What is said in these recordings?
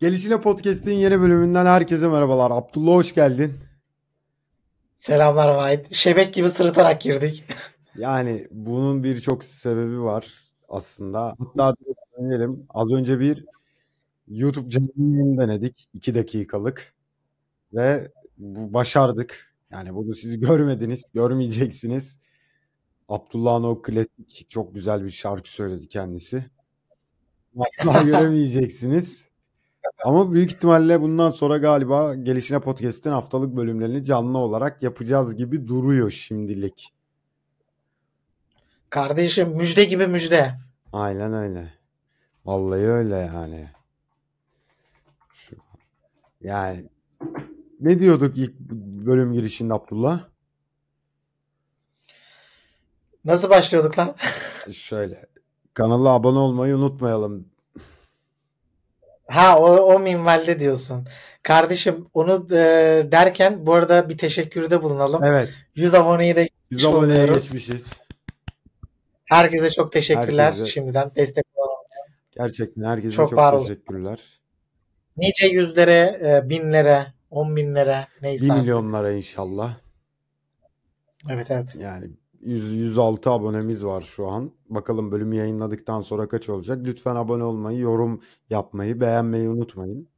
Gelişine Podcast'in yeni bölümünden herkese merhabalar. Abdullah hoş geldin. Selamlar Vahit. Şebek gibi sırıtarak girdik. Yani bunun birçok sebebi var aslında. Hatta deneyelim. Az önce bir YouTube canlı denedik. 2 dakikalık. Ve başardık. Yani bunu siz görmediniz, görmeyeceksiniz. Abdullah'ın o klasik çok güzel bir şarkı söyledi kendisi. Asla göremeyeceksiniz. Ama büyük ihtimalle bundan sonra galiba Gelişine Podcast'in haftalık bölümlerini canlı olarak yapacağız gibi duruyor şimdilik. Kardeşim müjde gibi müjde. Aynen öyle. Vallahi öyle yani. Şu, yani ne diyorduk ilk bölüm girişinde Abdullah? Nasıl başlıyorduk lan? Şöyle. Kanala abone olmayı unutmayalım. Ha o, o minvalde diyorsun. Kardeşim onu e, derken bu arada bir teşekkürde bulunalım. Evet. 100 aboneyi de 100 aboneye geçmişiz. Herkese çok teşekkürler Herkese. şimdiden destek olan. Gerçekten herkese Çok çok, teşekkürler. Nice yüzlere, e, binlere, on binlere 1 neyse. artık. milyonlara inşallah. Evet evet. Yani 100, 106 abonemiz var şu an. Bakalım bölümü yayınladıktan sonra kaç olacak. Lütfen abone olmayı, yorum yapmayı, beğenmeyi unutmayın.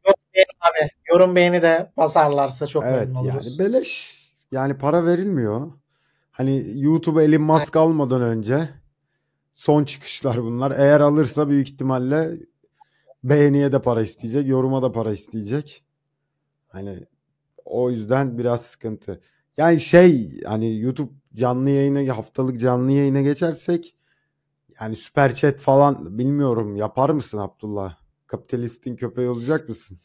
Abi yorum beğeni de basarlarsa çok Evet memnun yani oluruz. beleş. Yani para verilmiyor. Hani YouTube'a Elon Musk almadan önce son çıkışlar bunlar. Eğer alırsa büyük ihtimalle beğeniye de para isteyecek, yoruma da para isteyecek. Hani o yüzden biraz sıkıntı. Yani şey hani YouTube canlı yayına haftalık canlı yayına geçersek yani süper chat falan bilmiyorum yapar mısın Abdullah? Kapitalistin köpeği olacak mısın?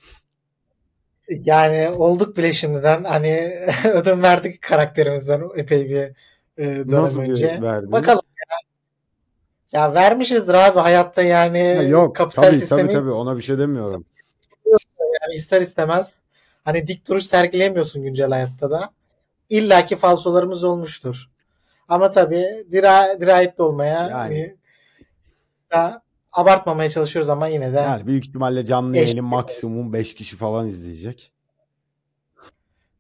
Yani olduk bile şimdiden. Hani ödün verdik karakterimizden epey bir e, dönem Nasıl önce. verdin? Bakalım ya. Ya vermişizdir abi hayatta yani Ha, yok kapital tabii tabii sistemi tabii ona bir şey demiyorum. yani ister istemez hani dik duruş sergileyemiyorsun güncel hayatta da. İlla ki falsolarımız olmuştur. Ama tabii dira, dirayetli olmaya Yani. hani da abartmamaya çalışıyoruz ama yine de Yani büyük ihtimalle canlı yayını maksimum 5 kişi falan izleyecek.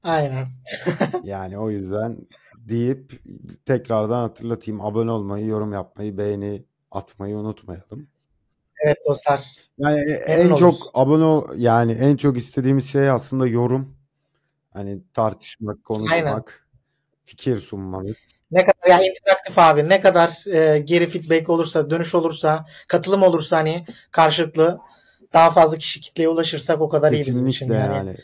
aynen. Yani o yüzden deyip tekrardan hatırlatayım abone olmayı, yorum yapmayı, beğeni atmayı unutmayalım. Evet dostlar. Yani en Memnun çok oluruz. abone yani en çok istediğimiz şey aslında yorum. Hani tartışmak, konuşmak, fikir sunmanız. Ne kadar ya interaktif abi ne kadar e, geri feedback olursa, dönüş olursa, katılım olursa hani karşılıklı daha fazla kişi kitleye ulaşırsak o kadar iyi bizim için Kesinlikle yani. yani.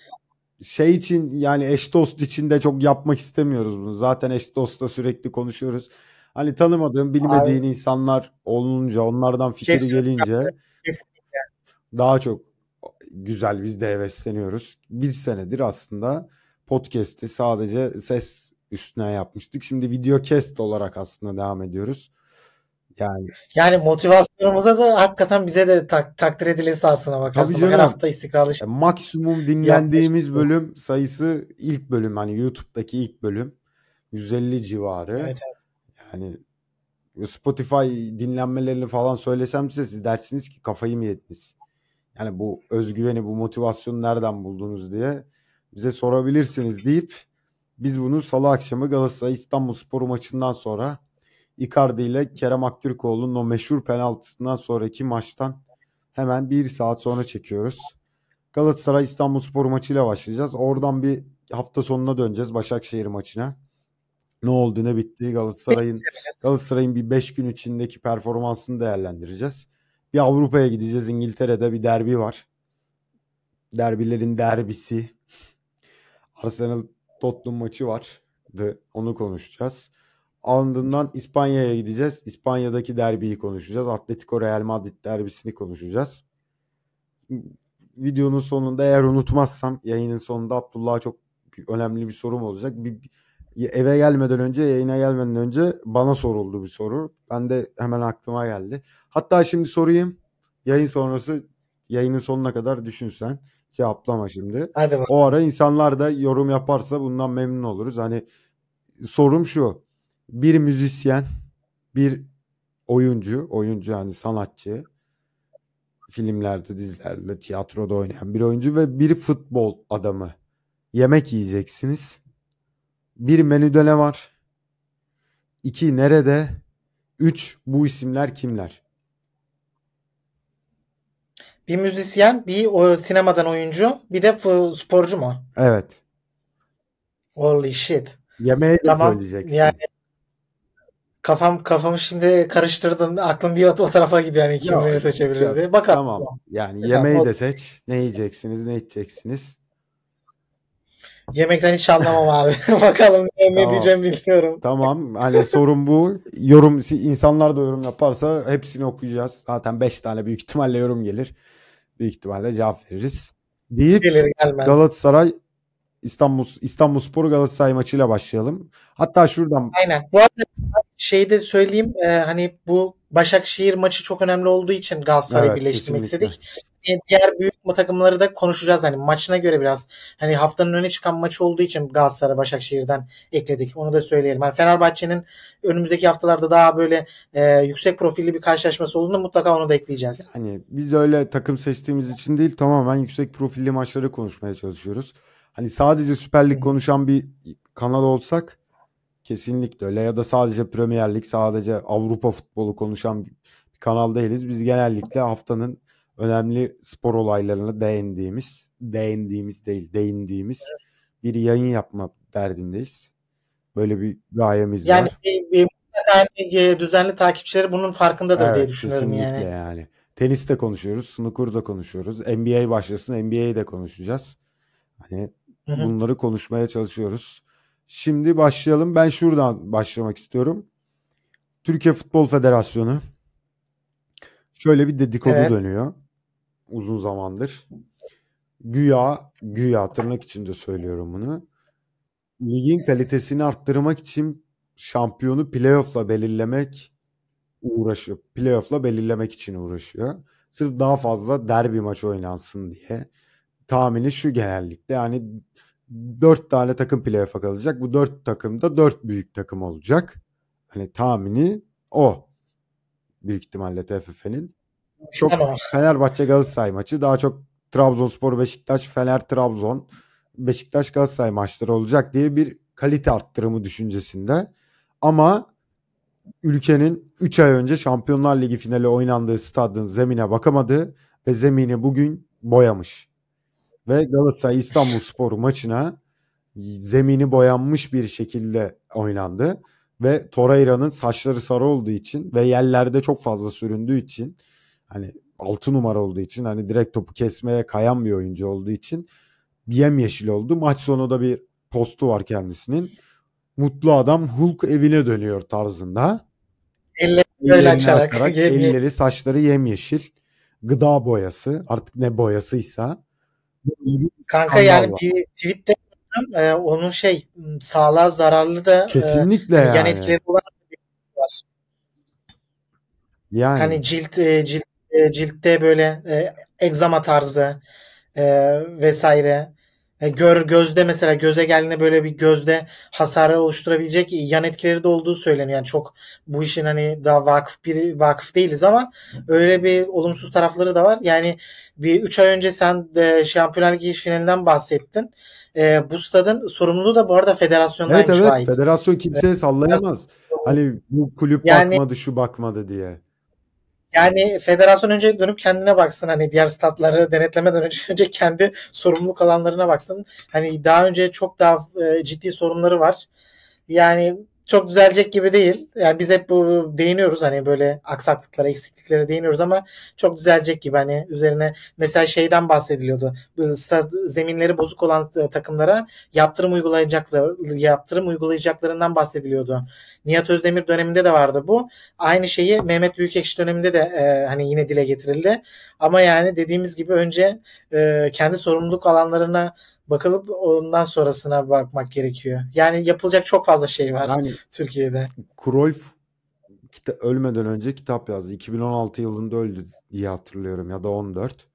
Şey için yani eş dost için de çok yapmak istemiyoruz bunu. Zaten eş dostla sürekli konuşuyoruz. Hani tanımadığın, bilmediğin insanlar olunca, onlardan fikri Kesinlikle. gelince Kesinlikle. daha çok güzel biz de hevesleniyoruz. Bir senedir aslında podcast'i sadece ses üstüne yapmıştık. Şimdi video cast olarak aslında devam ediyoruz. Yani Yani motivasyonumuza da hakikaten bize de tak, takdir edilirse aslına bakarsan. Her hafta istikrarlı E, maksimum dinlendiğimiz Yaklaşık bölüm sayısı ilk bölüm hani YouTube'daki ilk bölüm 150 civarı. Evet, evet. Yani Spotify dinlenmelerini falan söylesem size siz dersiniz ki kafayı mı yediniz? Yani bu özgüveni, bu motivasyonu nereden buldunuz diye bize sorabilirsiniz deyip biz bunu salı akşamı Galatasaray İstanbul Sporu maçından sonra Icardi ile Kerem Aktürkoğlu'nun o meşhur penaltısından sonraki maçtan hemen bir saat sonra çekiyoruz. Galatasaray İstanbul Spor maçıyla başlayacağız. Oradan bir hafta sonuna döneceğiz Başakşehir maçına. Ne oldu ne bitti Galatasaray'ın Galatasaray'ın bir 5 gün içindeki performansını değerlendireceğiz. Bir Avrupa'ya gideceğiz. İngiltere'de bir derbi var. Derbilerin derbisi. Arsenal Tottenham maçı vardı. Onu konuşacağız. Ardından İspanya'ya gideceğiz. İspanya'daki derbiyi konuşacağız. Atletico Real Madrid derbisini konuşacağız. Videonun sonunda eğer unutmazsam yayının sonunda Abdullah'a çok önemli bir sorum olacak. Bir, eve gelmeden önce yayına gelmeden önce bana soruldu bir soru. Ben de hemen aklıma geldi. Hatta şimdi sorayım. Yayın sonrası yayının sonuna kadar düşünsen. Cevaplama şimdi. Hadi bakalım. O ara insanlar da yorum yaparsa bundan memnun oluruz. Hani sorum şu. Bir müzisyen, bir oyuncu, oyuncu yani sanatçı filmlerde, dizilerde, tiyatroda oynayan bir oyuncu ve bir futbol adamı. Yemek yiyeceksiniz. Bir menüde ne var? İki nerede? Üç bu isimler kimler? Bir müzisyen, bir o sinemadan oyuncu, bir de sporcu mu? Evet. Holy shit. Yemeği de Tamam. söyleyeceksin. Yani kafam kafamı şimdi karıştırdın. Aklım bir o, tarafa gidiyor yani kimleri seçebiliriz yok. diye. Bakalım. Tamam. Yani Tamam, yemeği de seç. Ne yiyeceksiniz, ne içeceksiniz? Yemekten hiç anlamam abi. Bakalım ne, ne Tamam. diyeceğim bilmiyorum. Tamam. Hani sorun bu. Yorum insanlar da yorum yaparsa hepsini okuyacağız. Zaten 5 tane büyük ihtimalle yorum gelir. Büyük ihtimalle cevap veririz. Deyip Gelir gelmez. Galatasaray İstanbul İstanbulspor Galatasaray maçıyla başlayalım. Hatta şuradan Aynen. Bu arada şeyi de söyleyeyim. e, hani bu Başakşehir maçı çok önemli olduğu için Galatasaray'ı Evet, birleştirmek kesinlikle. istedik. Diğer büyük takımları da konuşacağız. Hani maçına göre biraz. Hani haftanın öne çıkan maçı olduğu için Galatasaray Başakşehir'den ekledik. Onu da söyleyelim. Hani Fenerbahçe'nin önümüzdeki haftalarda daha böyle e, yüksek profilli bir karşılaşması olduğunda mutlaka onu da ekleyeceğiz. Hani biz öyle takım seçtiğimiz için değil tamamen yüksek profilli maçları konuşmaya çalışıyoruz. Hani sadece Süper Lig konuşan bir kanal olsak kesinlikle öyle ya da sadece Premier Lig sadece Avrupa futbolu konuşan bir kanal değiliz. Biz genellikle haftanın önemli spor olaylarına değindiğimiz, değindiğimiz değil, değindiğimiz bir yayın yapma derdindeyiz. Böyle bir gayemiz Yani var. mutlaka e, düzenli takipçileri bunun farkındadır diye Evet, düşünüyorum kesinlikle yani. yani. Tenis de konuşuyoruz, snooker da konuşuyoruz. NBA başlasın, NBA'yi de konuşacağız. Hani Hı hı. bunları konuşmaya çalışıyoruz. Şimdi başlayalım. Ben şuradan başlamak istiyorum. Türkiye Futbol Federasyonu şöyle bir dedikodu Evet. dönüyor uzun zamandır. Güya, güya tırnak içinde söylüyorum bunu. Ligin kalitesini arttırmak için şampiyonu playoff'la belirlemek uğraşıyor. Playoff'la belirlemek için uğraşıyor. Sırf daha fazla derbi maçı oynansın diye. Tahmini şu genellikle yani 4 tane takım playoff'a kalacak. Bu 4 takım da 4 büyük takım olacak. Hani tahmini o. Büyük ihtimalle TFF'nin. Çok Tamam. Fenerbahçe Galatasaray maçı daha çok Trabzonspor Beşiktaş Fener Trabzon Beşiktaş Galatasaray maçları olacak diye bir kalite arttırımı düşüncesinde. Ama ülkenin 3 ay önce Şampiyonlar Ligi finali oynandığı stadın zemine bakamadı ve zemini bugün boyamış. Ve Galatasaray İstanbulspor maçına zemini boyanmış bir şekilde oynandı. Ve Torreira'nın saçları sarı olduğu için ve yerlerde çok fazla süründüğü için hani 6 numara olduğu için hani direkt topu kesmeye kayan bir oyuncu olduğu için yemyeşil oldu. Maç sonu da bir postu var kendisinin. Mutlu adam Hulk evine dönüyor tarzında. Elle böyle Ellerini açarak. açarak, yem- elleri saçları yemyeşil. Gıda boyası artık ne boyasıysa. Kanka yani var. bir tweette e, onun şey sağlığa zararlı da e, Kesinlikle yan yani. etkileri olan bir şey var. Yani Hani cilt e, cilt e, ciltte böyle e, egzama tarzı e, vesaire. E, gör gözde mesela göze geldiğinde böyle bir gözde hasarı oluşturabilecek yan etkileri de olduğu söyleniyor. Yani çok bu işin hani daha vakıf bir vakıf değiliz ama öyle bir olumsuz tarafları da var. Yani bir 3 ay önce sen de Şampiyonlar Ligi finalinden bahsettin. E, bu stadın sorumluluğu da bu arada evet federasyondaymış evet ait. federasyon kimseye sallayamaz. Hani bu kulüp Yani bakmadı şu bakmadı diye. Yani federasyon önce dönüp kendine baksın hani diğer statları denetlemeden önce önce kendi sorumluluk alanlarına baksın. Hani daha önce çok daha e, ciddi sorunları var. Yani çok düzelecek gibi değil. Yani biz hep bu değiniyoruz hani böyle aksaklıklara, eksikliklere değiniyoruz ama çok düzelecek gibi hani üzerine mesela şeyden bahsediliyordu. Stad zeminleri bozuk olan e, takımlara yaptırım uygulayacaklar yaptırım uygulayacaklarından bahsediliyordu. Nihat Özdemir döneminde de vardı bu. Aynı şeyi Mehmet Büyükekşi döneminde de e, hani yine dile getirildi. Ama yani dediğimiz gibi önce e, kendi sorumluluk alanlarına bakılıp ondan sonrasına bakmak gerekiyor. Yani yapılacak çok fazla şey var Yani Türkiye'de. Cruyff kita- ölmeden önce kitap yazdı. 2016 yılında öldü diye hatırlıyorum ya da 14.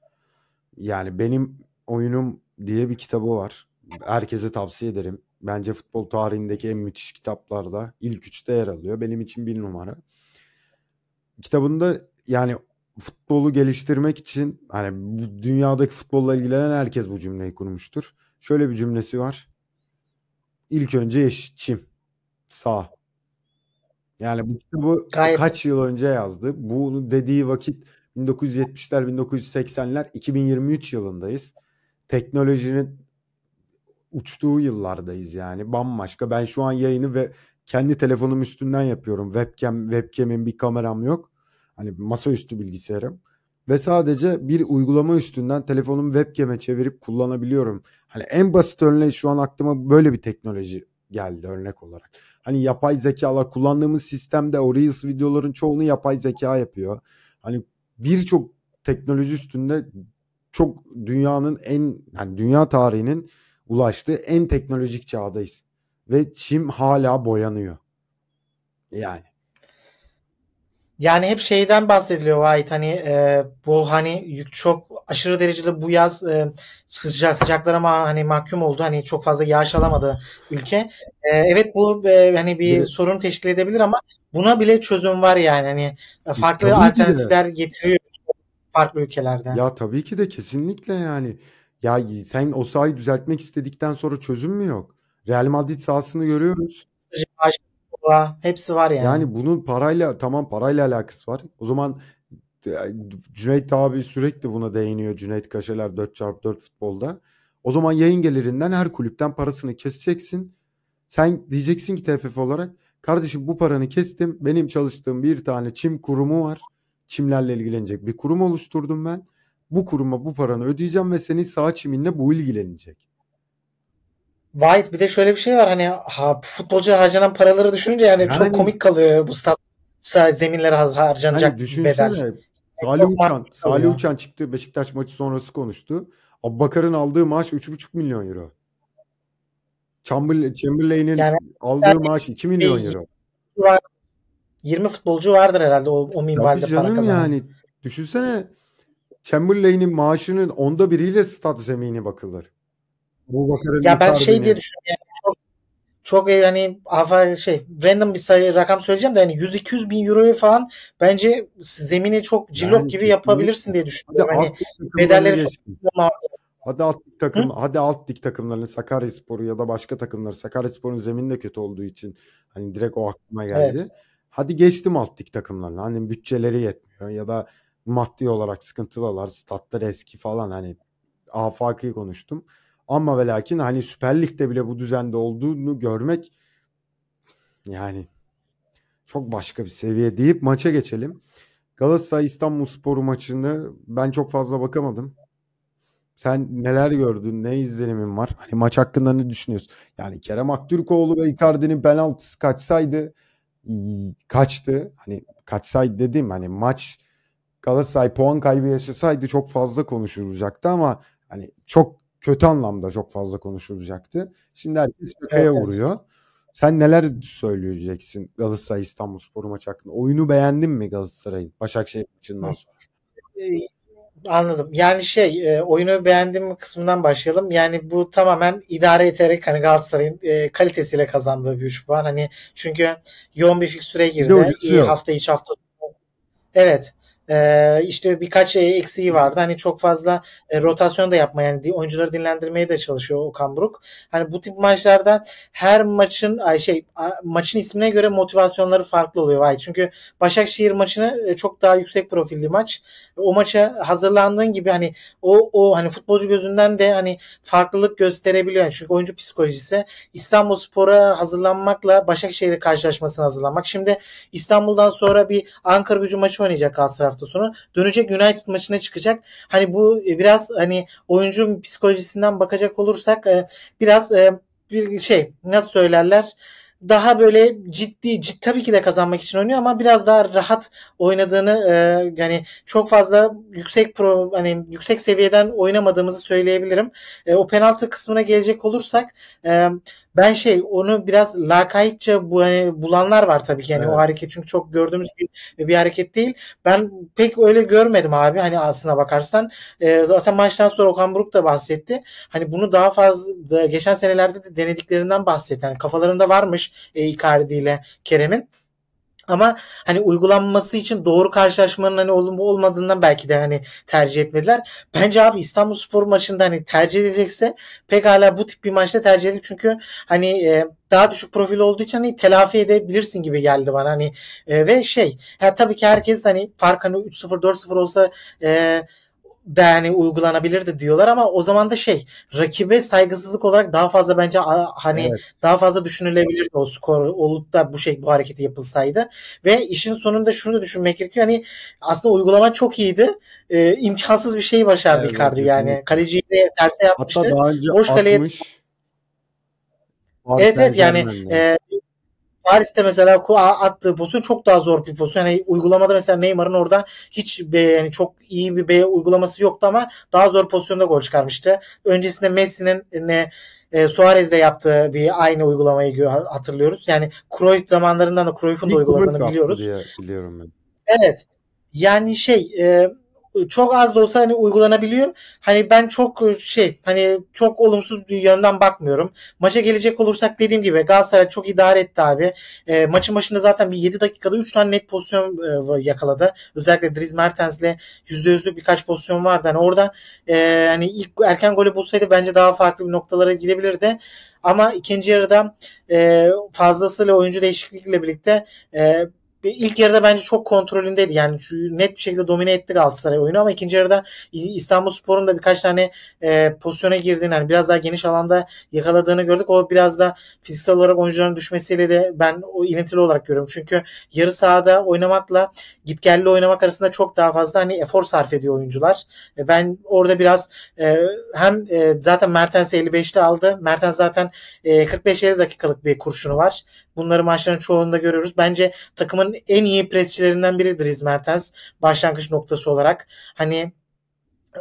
Yani benim oyunum diye bir kitabı var. Herkese tavsiye ederim. Bence futbol tarihindeki en müthiş kitaplarda ilk üçte yer alıyor. Benim için bir numara. Kitabında yani futbolu geliştirmek için hani dünyadaki futbolla ilgilenen herkes bu cümleyi kurmuştur. Şöyle bir cümlesi var. İlk önce eşit çim. Sağ. Yani bu kitabı Gayet kaç yıl önce yazdı. Bunu dediği vakit 1970'ler, 1980'ler, 2023 yılındayız. Teknolojinin uçtuğu yıllardayız yani. Bambaşka. Ben şu an yayını ve kendi telefonum üstünden yapıyorum. Webcam, webcam'in bir kameram yok. Hani masaüstü bilgisayarım. Ve sadece bir uygulama üstünden telefonumu webcam'e çevirip kullanabiliyorum. Hani en basit örneği şu an aklıma böyle bir teknoloji geldi örnek olarak. Hani yapay zekalar kullandığımız sistemde o Reels videoların çoğunu yapay zeka yapıyor. Hani birçok teknoloji üstünde çok dünyanın en yani dünya tarihinin ulaştığı en teknolojik çağdayız. Ve çim hala boyanıyor. Yani. Yani hep şeyden bahsediliyor White hani e, bu hani yük çok aşırı derecede bu yaz e, sıcak sıcaklara ma hani mahkum oldu. Hani çok fazla yağış alamadı ülke. E, evet bu e, hani bir evet. sorun teşkil edebilir ama buna bile çözüm var yani. Hani farklı tabii alternatifler getiriyor farklı ülkelerde. Ya tabii ki de kesinlikle yani. Ya sen o sahayı düzeltmek istedikten sonra çözüm mü yok? Real Madrid sahasını görüyoruz. Hepsi var yani. Yani bunun parayla tamam parayla alakası var. O zaman Cüneyt abi sürekli buna değiniyor. Cüneyt Kaşeler 4x4 futbolda. O zaman yayın gelirinden her kulüpten parasını keseceksin. Sen diyeceksin ki TFF olarak kardeşim bu paranı kestim. Benim çalıştığım bir tane çim kurumu var. Çimlerle ilgilenecek bir kurum oluşturdum ben. Bu kuruma bu paranı ödeyeceğim ve senin sağ çiminle bu ilgilenecek. White bir de şöyle bir şey var hani ha, futbolcu harcanan paraları düşününce yani, yani çok komik kalıyor bu stat zeminlere harcanacak hani düşünsene, bedel. Salih Uçan, Salih Uçan çıktı Beşiktaş maçı sonrası konuştu. Abubakar'ın aldığı maaş 3,5 milyon euro. Chamberlain'in yani, aldığı yani, maaş 2 milyon euro. 20 futbolcu vardır herhalde o, o minvalde para kazanan. yani düşünsene Chamberlain'in maaşının onda biriyle stat zemini bakılır. Bu ya ben şey diye düşünüyorum. Yani çok çok yani hava şey random bir sayı rakam söyleyeceğim de yani 100-200 bin euroyu falan bence zemini çok cilok yani, gibi yapabilirsin diye düşünüyorum. Hadi hani bedelleri çok Hadi alt lig takım, Hı? hadi alt lig takımlarının Sakaryaspor'u ya da başka takımlar Sakaryaspor'un zemini de kötü olduğu için hani direkt o aklıma geldi. Evet. Hadi geçtim alt lig takımlarına. Hani bütçeleri yetmiyor ya da maddi olarak sıkıntılılar. Statlar eski falan hani afaki konuştum. Ama ve lakin hani Süper Lig'de bile bu düzende olduğunu görmek yani çok başka bir seviye deyip maça geçelim. Galatasaray İstanbul Sporu maçını ben çok fazla bakamadım. Sen neler gördün? Ne izlenimin var? Hani maç hakkında ne düşünüyorsun? Yani Kerem Aktürkoğlu ve Icardi'nin penaltısı kaçsaydı kaçtı. Hani kaçsaydı dediğim hani maç Galatasaray puan kaybı yaşasaydı çok fazla konuşulacaktı ama hani çok kötü anlamda çok fazla konuşulacaktı. Şimdi herkes şakaya evet, vuruyor. Sen neler söyleyeceksin Galatasaray İstanbul Sporu maçı hakkında? Oyunu beğendin mi Galatasaray'ın Başakşehir maçından sonra? Anladım. Yani şey e, oyunu beğendiğim kısmından başlayalım. Yani bu tamamen idare ederek hani Galatasaray'ın e, kalitesiyle kazandığı bir 3 puan. Hani çünkü yoğun bir fikstüre girdi. İyi hafta içi hafta Evet. Ee, işte birkaç eksiği vardı. Hani çok fazla e, rotasyon da yapmayan yani oyuncuları dinlendirmeye de çalışıyor Okan Buruk. Hani bu tip maçlarda her maçın ay şey maçın ismine göre motivasyonları farklı oluyor. Vay. Çünkü Başakşehir maçını e, çok daha yüksek profilli maç. O maça hazırlandığın gibi hani o o hani futbolcu gözünden de hani farklılık gösterebiliyor. Yani çünkü oyuncu psikolojisi İstanbul Spor'a hazırlanmakla Başakşehir karşılaşmasına hazırlanmak. Şimdi İstanbul'dan sonra bir Ankara Gücü maçı oynayacak Galatasaray hafta sonu. Dönecek United maçına çıkacak. Hani bu e, biraz hani oyuncu psikolojisinden bakacak olursak e, biraz e, bir şey nasıl söylerler daha böyle ciddi, ciddi tabii ki de kazanmak için oynuyor ama biraz daha rahat oynadığını e, yani çok fazla yüksek pro hani yüksek seviyeden oynamadığımızı söyleyebilirim. E, o penaltı kısmına gelecek olursak e, ben şey onu biraz lakaytça bu hani bulanlar var tabii ki yani evet. o hareket çünkü çok gördüğümüz bir, bir hareket değil. Ben pek öyle görmedim abi hani aslına bakarsan. E, zaten maçtan sonra Okan Buruk da bahsetti. Hani bunu daha fazla geçen senelerde de denediklerinden bahsetti. Yani kafalarında varmış e, Icardi ile Kerem'in. Ama hani uygulanması için doğru karşılaşmanın hani olup olmadığından belki de hani tercih etmediler. Bence abi İstanbul Spor maçında hani tercih edecekse pekala bu tip bir maçta tercih edip çünkü hani e, daha düşük profil olduğu için hani telafi edebilirsin gibi geldi bana hani e, ve şey ya tabii ki herkes hani fark hani 3-0 4-0 olsa e, da yani uygulanabilirdi diyorlar ama o zaman da şey rakibe saygısızlık olarak daha fazla bence hani evet. daha fazla düşünülebilirdi o skor olup da bu şey bu hareketi yapılsaydı. Ve işin sonunda şunu da düşünmek gerekiyor hani aslında uygulama çok iyiydi. E, imkansız bir şey başardı evet, Icardi yani. kaleciyi de terse yapmıştı. Hatta daha önce boş kaleye Evet evet yani e, Paris'te mesela attığı pozisyon çok daha zor bir pozisyon. Yani uygulamada mesela Neymar'ın orada hiç be, yani çok iyi bir B uygulaması yoktu ama daha zor pozisyonda gol çıkarmıştı. Öncesinde Messi'nin ne e, Suarez'de yaptığı bir aynı uygulamayı hatırlıyoruz. Yani Cruyff zamanlarından da Cruyff'un da uyguladığını biliyoruz. Diye biliyorum ben. Evet. Yani şey e, çok az da olsa hani uygulanabiliyor. Hani ben çok e, şey hani çok olumsuz bir yönden bakmıyorum. Maça gelecek olursak dediğim gibi Galatasaray çok idare etti abi. E, maçın başında zaten bir 7 dakikada 3 tane net pozisyon e, yakaladı. Özellikle Dries Mertens'le %100'lük birkaç pozisyon vardı. Hani orada e, hani ilk erken golü bulsaydı bence daha farklı bir noktalara gidebilirdi. Ama ikinci yarıda e, fazlasıyla oyuncu değişikliğiyle birlikte e, ilk yarıda bence çok kontrolündeydi. Yani şu net bir şekilde domine etti Galatasaray oyunu ama ikinci yarıda İstanbul Spor'un da birkaç tane e, pozisyona girdiğini yani biraz daha geniş alanda yakaladığını gördük. O biraz da fiziksel olarak oyuncuların düşmesiyle de ben o ilintili olarak görüyorum. Çünkü yarı sahada oynamakla git gelli oynamak arasında çok daha fazla hani efor sarf ediyor oyuncular. E, ben orada biraz e, hem e, zaten Mertens 55'te aldı. Mertens zaten e, 45-50 dakikalık bir kurşunu var. Bunları maçların çoğunda görüyoruz. Bence takımın en iyi presçilerinden biridir İzmertens başlangıç noktası olarak. Hani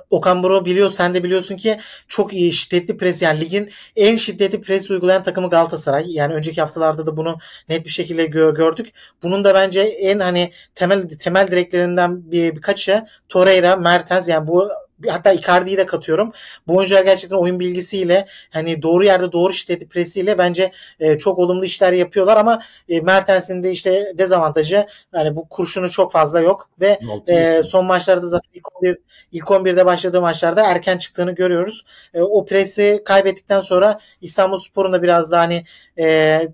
Okan Bro biliyor sen de biliyorsun ki çok iyi şiddetli pres yani ligin en şiddetli pres uygulayan takımı Galatasaray. Yani önceki haftalarda da bunu net bir şekilde gö- gördük. Bunun da bence en hani temel temel direklerinden bir birkaçı Torreira, Mertens yani bu hatta Icardi'yi de katıyorum. Bu oyuncular gerçekten oyun bilgisiyle hani doğru yerde doğru şiddetli presiyle bence e, çok olumlu işler yapıyorlar ama e, Mertens'in de işte dezavantajı yani bu kurşunu çok fazla yok ve e, son maçlarda zaten ilk 11 ilk 11'de başladığı maçlarda erken çıktığını görüyoruz. E, o presi kaybettikten sonra İstanbul Spor'un da biraz daha hani e,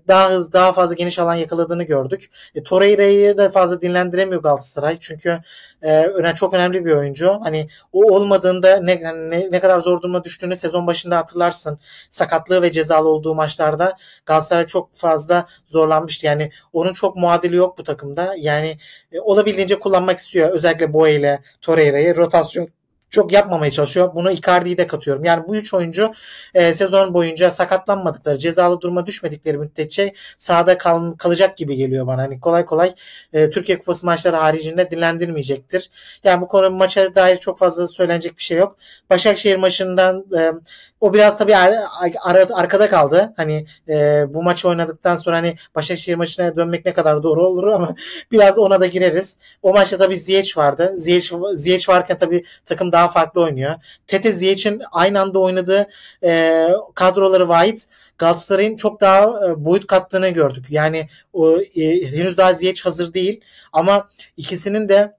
daha hızlı daha fazla geniş alan yakaladığını gördük. E, Torreira'yı da fazla dinlendiremiyor Galatasaray çünkü e, öne çok önemli bir oyuncu. Hani o olmadığında ne, ne, ne kadar zor duruma düştüğünü sezon başında hatırlarsın. Sakatlığı ve cezalı olduğu maçlarda Galatasaray çok fazla zorlanmıştı. Yani onun çok muadili yok bu takımda. Yani e, olabildiğince kullanmak istiyor. Özellikle Boye ile Torreira'yı rotasyon çok yapmamaya çalışıyor. Bunu Icardi'yi de katıyorum. Yani bu üç oyuncu e, sezon boyunca sakatlanmadıkları, cezalı duruma düşmedikleri müddetçe sahada kal, kalacak gibi geliyor bana. Hani kolay kolay e, Türkiye Kupası maçları haricinde dinlendirmeyecektir. Yani bu konu maça dair çok fazla söylenecek bir şey yok. Başakşehir maçından e, o biraz tabii ar, ar, arkada kaldı. Hani e, bu maçı oynadıktan sonra hani Başakşehir maçına dönmek ne kadar doğru olur ama biraz ona da gireriz. O maçta tabii Ziyech vardı. Ziyech, Ziyech varken tabii takım daha farklı oynuyor. Tete Ziyech'in aynı anda oynadığı e, kadroları vahit Galatasaray'ın çok daha e, boyut kattığını gördük. Yani o e, henüz daha Ziyech hazır değil ama ikisinin de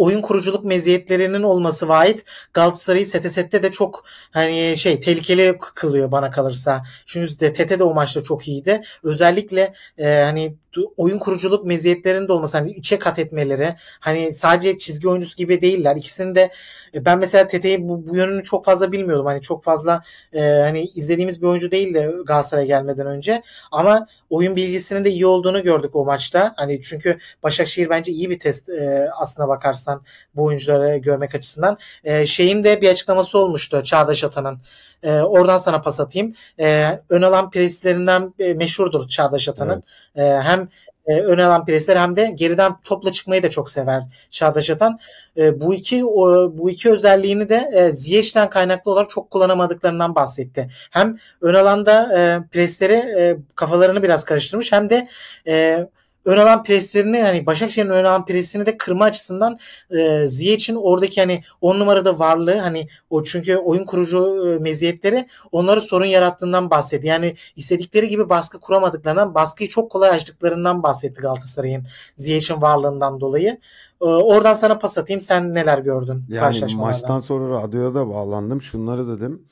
oyun kuruculuk meziyetlerinin olması vahit Galatasaray'ı sete sette de çok hani şey tehlikeli kılıyor bana kalırsa. Çünkü de Tete de o maçta çok iyiydi. Özellikle e, hani oyun kuruculuk meziyetlerinde olması hani içe kat etmeleri hani sadece çizgi oyuncusu gibi değiller. İkisini de e, ben mesela Tete'yi bu, bu yönünü çok fazla bilmiyordum. Hani çok fazla e, hani izlediğimiz bir oyuncu değildi Galatasaray'a gelmeden önce. Ama oyun bilgisinin de iyi olduğunu gördük o maçta. Hani çünkü Başakşehir bence iyi bir test e, aslına bakarsan bu oyuncuları görmek açısından. E, şeyin de bir açıklaması olmuştu Çağdaş Atan'ın. E, oradan sana pas atayım. E, ön alan preslerinden e, meşhurdur Çağdaş Atan'ın. Evet. E, hem e, ön alan presler hem de geriden topla çıkmayı da çok sever Çağdaş Atan. E, bu iki o, bu iki özelliğini de e, Ziyech'ten kaynaklı olarak çok kullanamadıklarından bahsetti. Hem ön alanda e, presleri e, kafalarını biraz karıştırmış hem de e, ön alan preslerini yani Başakşehir'in ön alan presini de kırma açısından e, Ziyech'in oradaki hani 10 numarada varlığı hani o çünkü oyun kurucu e, meziyetleri onları sorun yarattığından bahsetti. Yani istedikleri gibi baskı kuramadıklarından baskıyı çok kolay açtıklarından bahsetti Galatasaray'ın Ziyech'in varlığından dolayı. E, oradan sana pas atayım. Sen neler gördün Yani maçtan sonra radyoya da bağlandım. Şunları dedim.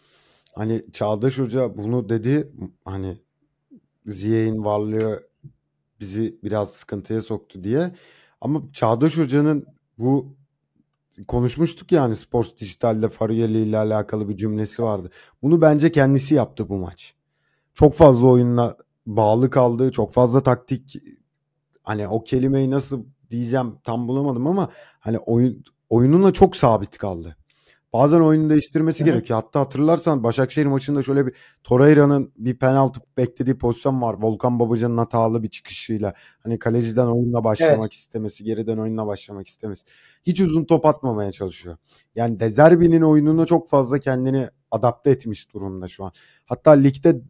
Hani Çağdaş Hoca bunu dedi. Hani Ziyech'in varlığı bizi biraz sıkıntıya soktu diye. Ama Çağdaş Hoca'nın bu konuşmuştuk yani Sports Dijital'de Fariyeli ile alakalı bir cümlesi vardı. Bunu bence kendisi yaptı bu maç. Çok fazla oyunla bağlı kaldı. Çok fazla taktik hani o kelimeyi nasıl diyeceğim tam bulamadım ama hani oyun oyununa çok sabit kaldı. Bazen oyunu değiştirmesi Hı-hı. gerekiyor. Hatta hatırlarsan Başakşehir maçında şöyle bir Torreira'nın bir penaltı beklediği pozisyon var. Volkan Babacan'ın hatalı bir çıkışıyla. Hani kaleciden oyunla başlamak evet. istemesi, geriden oyunla başlamak istemesi. Hiç uzun top atmamaya çalışıyor. Yani Dezerbi'nin oyununa çok fazla kendini adapte etmiş durumda şu an. Hatta ligde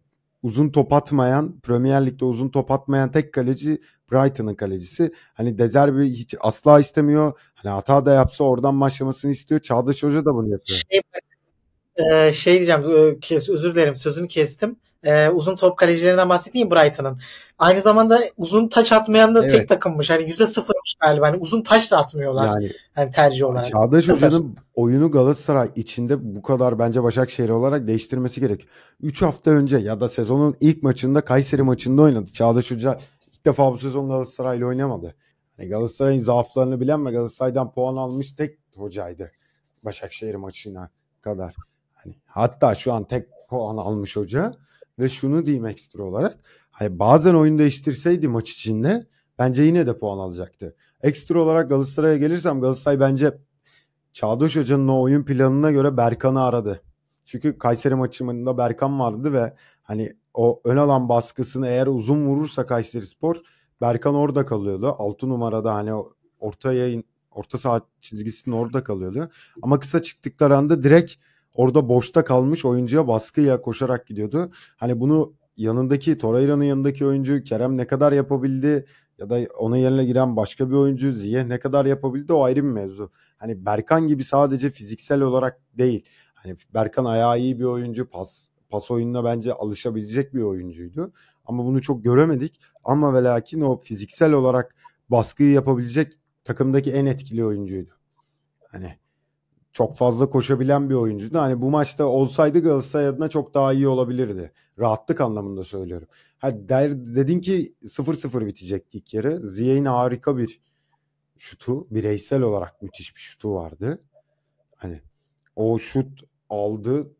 uzun top atmayan, Premier Lig'de uzun top atmayan tek kaleci Brighton'ın kalecisi. Hani Dezerbi hiç asla istemiyor. Hani hata da yapsa oradan başlamasını istiyor. Çağdaş Hoca da bunu yapıyor. Şey, e, şey diyeceğim, e, kes, özür dilerim sözünü kestim. E, uzun top kalecilerinden bahsettiğim Brighton'ın. Aynı zamanda uzun taç atmayan da evet. tek takımmış. Hani yüzde sıfırmış galiba. Hani uzun taç da atmıyorlar. Yani, hani tercih olarak. Çağdaş Hoca'nın oyunu Galatasaray içinde bu kadar bence Başakşehir olarak değiştirmesi gerek. 3 hafta önce ya da sezonun ilk maçında Kayseri maçında oynadı. Çağdaş Hoca ilk defa bu sezon Galatasaray'la oynamadı. Hani Galatasaray'ın zaaflarını bilen ve Galatasaray'dan puan almış tek hocaydı. Başakşehir maçına kadar. Hani hatta şu an tek puan almış hoca ve şunu diyeyim ekstra olarak. Hani bazen oyun değiştirseydi maç içinde bence yine de puan alacaktı. Ekstra olarak Galatasaray'a gelirsem Galatasaray bence Çağdaş Hoca'nın o oyun planına göre Berkan'ı aradı. Çünkü Kayseri maçında Berkan vardı ve hani o ön alan baskısını eğer uzun vurursa Kayseri Spor Berkan orada kalıyordu. 6 numarada hani orta yayın orta saha çizgisinin orada kalıyordu. Ama kısa çıktıkları anda direkt orada boşta kalmış oyuncuya baskıya koşarak gidiyordu. Hani bunu yanındaki Torreira'nın yanındaki oyuncu Kerem ne kadar yapabildi ya da ona yerine giren başka bir oyuncu Ziye ne kadar yapabildi o ayrı bir mevzu. Hani Berkan gibi sadece fiziksel olarak değil. Hani Berkan ayağı iyi bir oyuncu, pas pas oyununa bence alışabilecek bir oyuncuydu. Ama bunu çok göremedik. Ama ve lakin o fiziksel olarak baskıyı yapabilecek takımdaki en etkili oyuncuydu. Hani çok fazla koşabilen bir oyuncuydu. Hani bu maçta olsaydı Galatasaray adına çok daha iyi olabilirdi. Rahatlık anlamında söylüyorum. Ha der, dedin ki 0-0 bitecekti ilk yarı. Ziyeh'in harika bir şutu, bireysel olarak müthiş bir şutu vardı. Hani o şut aldı,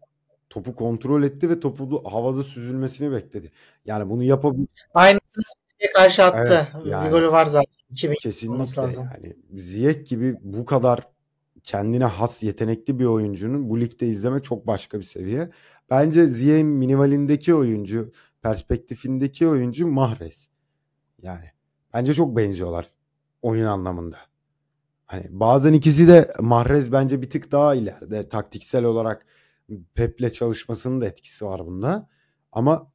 topu kontrol etti ve topu havada süzülmesini bekledi. Yani bunu yapabilir. Aynısını City'ye karşı attı. Evet, yani, bir golü var zaten. 2000 kesinlikle lazım. yani Ziyech gibi bu kadar kendine has yetenekli bir oyuncunun bu ligde izlemek çok başka bir seviye. Bence Ziyech'in minimalindeki oyuncu, perspektifindeki oyuncu Mahrez. Yani bence çok benziyorlar oyun anlamında. Hani bazen ikisi de Mahrez bence bir tık daha ileride taktiksel olarak Pep'le çalışmasının da etkisi var bunda. Ama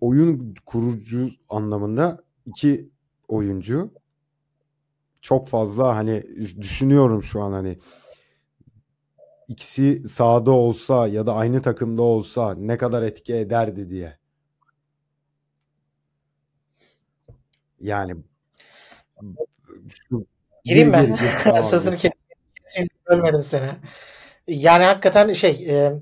oyun kurucu anlamında iki oyuncu çok fazla hani düşünüyorum şu an hani ikisi sahada olsa ya da aynı takımda olsa ne kadar etki ederdi diye. Yani şu, Gireyim ben. Sözünü keseyim. Bölmedim seni. Yani hakikaten şey e,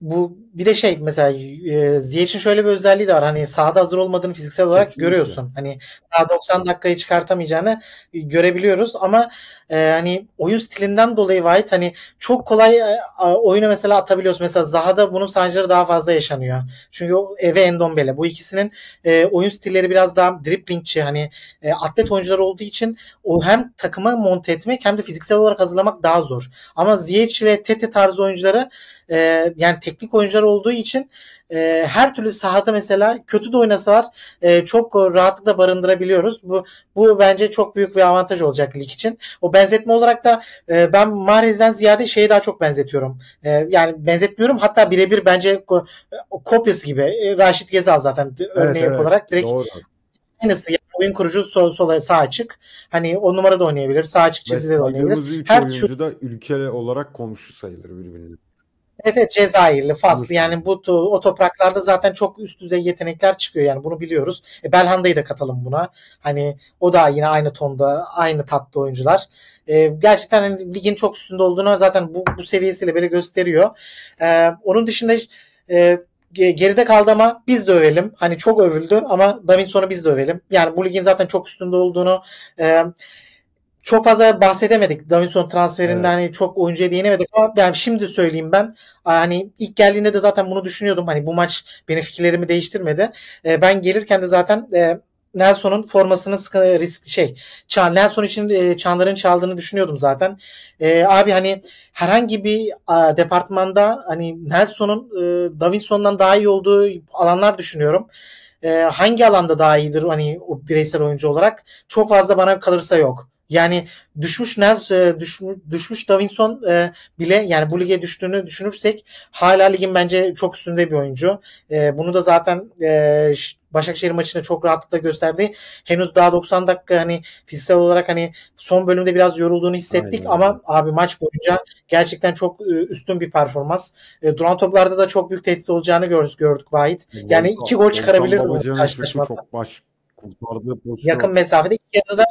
bu bir de şey mesela e, Ziyech'in şöyle bir özelliği de var. Hani sahada hazır olmadığını fiziksel olarak Kesinlikle. görüyorsun. Hani daha 90 dakikayı çıkartamayacağını görebiliyoruz ama e, hani oyun stilinden dolayı White hani çok kolay e, oyunu mesela atabiliyorsun. Mesela Zaha'da bunun sancıları daha fazla yaşanıyor. Çünkü o Eve Endombele bu ikisinin e, oyun stilleri biraz daha driplingçi hani e, atlet oyuncular olduğu için o hem takıma monte etmek hem de fiziksel olarak hazırlamak daha zor. Ama Ziyech ve Tete tarzı oyuncuları e, yani teknik oyuncular olduğu için e, her türlü sahada mesela kötü de oynasalar e, çok rahatlıkla barındırabiliyoruz. Bu bu bence çok büyük bir avantaj olacak lig için. O benzetme olarak da e, ben Mahrez'den ziyade şeyi daha çok benzetiyorum. E, yani benzetmiyorum hatta birebir bence kopyası gibi. E, Raşit Gezal zaten örneği evet, evet. olarak direkt Doğru. aynısı. Yani oyun kurucu sol, sola sağ açık. Hani o numara da oynayabilir. Sağ açık çizgide de oynayabilir. Her oyuncu da ülke olarak komşu sayılır birbirine. Evet, evet Cezayirli, Faslı yani bu o topraklarda zaten çok üst düzey yetenekler çıkıyor yani bunu biliyoruz. E, Belhanda'yı da katalım buna. Hani o da yine aynı tonda, aynı tatlı oyuncular. E, gerçekten hani, ligin çok üstünde olduğunu zaten bu, bu seviyesiyle böyle gösteriyor. E, onun dışında e, geride kaldı ama biz de övelim. Hani çok övüldü ama Davinson'u biz de övelim. Yani bu ligin zaten çok üstünde olduğunu e, çok fazla bahsedemedik. Davinson transferinden evet. hani çok oyuncuya değinemedik ama yani şimdi söyleyeyim ben hani ilk geldiğinde de zaten bunu düşünüyordum. Hani bu maç benim fikirlerimi değiştirmedi. E, ben gelirken de zaten e, Nelson'un formasını sıkı, risk şey Çağ, Nelson için e, Çanların çaldığını düşünüyordum zaten. E, abi hani herhangi bir a, departmanda hani Nelson'un e, Davinson'dan daha iyi olduğu alanlar düşünüyorum. E, hangi alanda daha iyidir hani o bireysel oyuncu olarak? Çok fazla bana kalırsa yok. Yani düşmüş Nels, e, düşmüş, düşmüş Davinson e, bile yani bu lige düştüğünü düşünürsek hala ligin bence çok üstünde bir oyuncu. E, bunu da zaten Başakşehir maçında çok rahatlıkla gösterdi. Henüz daha 90 dakika hani fiziksel olarak hani son bölümde biraz yorulduğunu hissettik Aynen. ama abi maç boyunca gerçekten çok üstün bir performans. duran toplarda da çok büyük tehdit olacağını gördük, gördük Vahit. Yani iki gol çıkarabilirdi bu karşılaşmada. Çok baş kurtardığı pozisyon. Yakın mesafede iki yarıda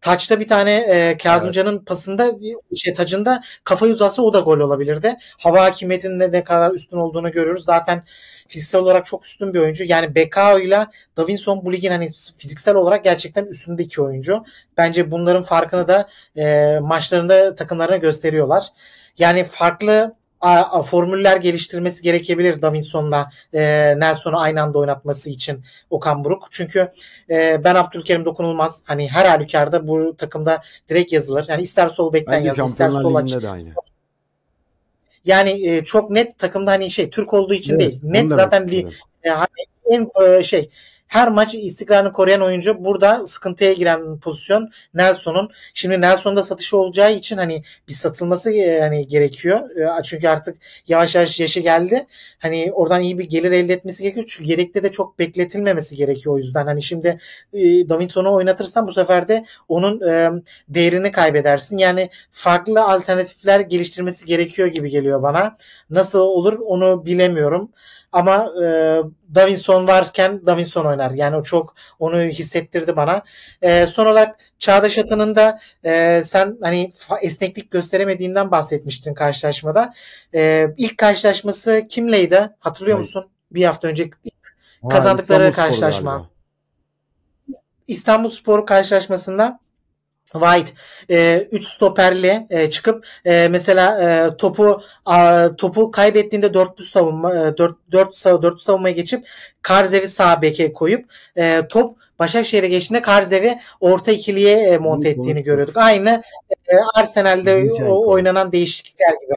Taçta bir tane e, Kazımcan'ın evet. pasında şey tacında kafa uzatsa o da gol olabilirde. Hava hakimiyetinin ne, ne kadar üstün olduğunu görüyoruz. Zaten fiziksel olarak çok üstün bir oyuncu. Yani Bekao ile Davinson bu ligin hani fiziksel olarak gerçekten üstünde iki oyuncu. Bence bunların farkını da e, maçlarında takımlarına gösteriyorlar. Yani farklı formüller geliştirmesi gerekebilir Davinson'la e, Nelson'u aynı anda oynatması için Okan Buruk. Çünkü e, ben Abdülkerim dokunulmaz. Hani her halükarda bu takımda direkt yazılır. Yani ister sol bekten yaz, ister sol açık. Yani e, çok net takımda hani şey Türk olduğu için evet, değil. Net zaten bir e, hani en e, şey her maç istikrarını koruyan oyuncu burada sıkıntıya giren pozisyon Nelson'un. Şimdi Nelson'da satışı olacağı için hani bir satılması hani gerekiyor. E, çünkü artık yavaş yavaş yaşı geldi. Hani oradan iyi bir gelir elde etmesi gerekiyor. Çünkü yedekte de çok bekletilmemesi gerekiyor o yüzden. Hani şimdi e, Davinson'u oynatırsan bu sefer de onun e, değerini kaybedersin. Yani farklı alternatifler geliştirmesi gerekiyor gibi geliyor bana. Nasıl olur onu bilemiyorum. Ama e, Davinson varken Davinson oynar. Yani o çok onu hissettirdi bana. E, son olarak Çağdaş Atan'ın da e, sen hani esneklik gösteremediğinden bahsetmiştin karşılaşmada. E, ilk karşılaşması kimleydi? Hatırlıyor evet. musun? Bir hafta önce kazandıkları İstanbul karşılaşma. İstanbul Spor karşılaşmasında White 3 e, stoperle e, çıkıp e, mesela e, topu a, topu kaybettiğinde dörtlü savunma e, dört dört dörtlü savunmaya geçip Karzev'i sağ beke koyup e, top Başakşehir'e geçtiğinde Karzev'i orta ikiliye e, monte ettiğini görüyorduk. Aynı e, Arsenal'de oynanan değişiklikler gibi.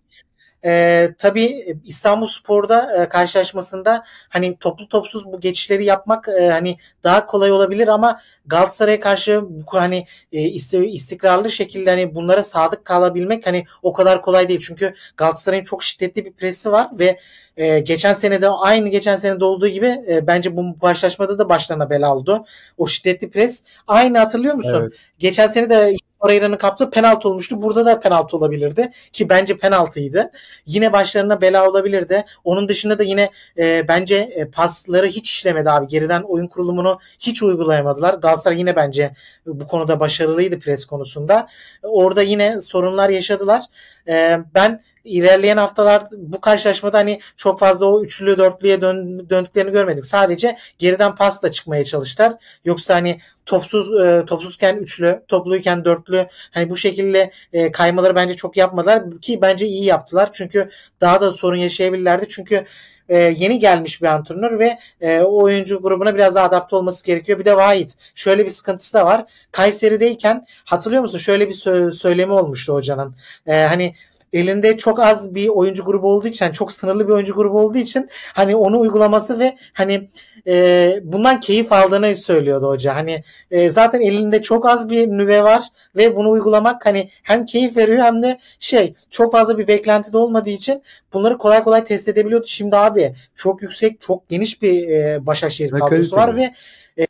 E, tabii İstanbul Spor'da e, karşılaşmasında hani toplu topsuz bu geçişleri yapmak e, hani daha kolay olabilir ama Galatasaray'a karşı bu hani e, istikrarlı şekilde hani bunlara sadık kalabilmek hani o kadar kolay değil. Çünkü Galatasaray'ın çok şiddetli bir presi var ve e, geçen senede aynı geçen senede olduğu gibi e, bence bu karşılaşmada da başlarına bela oldu. O şiddetli pres aynı hatırlıyor musun? Evet. Geçen sene de Torreira'nın kaptığı penaltı olmuştu. Burada da penaltı olabilirdi ki bence penaltıydı. Yine başlarına bela olabilirdi. Onun dışında da yine e, bence e, pasları hiç işlemedi abi. Geriden oyun kurulumunu hiç uygulayamadılar. Galatasaray yine bence bu konuda başarılıydı pres konusunda. Orada yine sorunlar yaşadılar. E, ben ilerleyen haftalar bu karşılaşmada hani çok fazla o üçlü dörtlüye dön, döndüklerini görmedik. Sadece geriden pasla çıkmaya çalıştılar. Yoksa hani topsuz e, topsuzken üçlü, topluyken dörtlü hani bu şekilde e, kaymaları bence çok yapmadılar ki bence iyi yaptılar. Çünkü daha da sorun yaşayabilirlerdi. Çünkü e, yeni gelmiş bir antrenör ve e, o oyuncu grubuna biraz daha adapte olması gerekiyor. Bir de Vahit. Şöyle bir sıkıntısı da var. Kayseri'deyken hatırlıyor musun? Şöyle bir sö- söylemi olmuştu hocanın. E, hani elinde çok az bir oyuncu grubu olduğu için yani çok sınırlı bir oyuncu grubu olduğu için hani onu uygulaması ve hani e, bundan keyif aldığını söylüyordu hoca. Hani e, zaten elinde çok az bir nüve var ve bunu uygulamak hani hem keyif veriyor hem de şey çok fazla bir beklenti de olmadığı için bunları kolay kolay test edebiliyordu. Şimdi abi çok yüksek çok geniş bir e, Başakşehir kadrosu var ve e,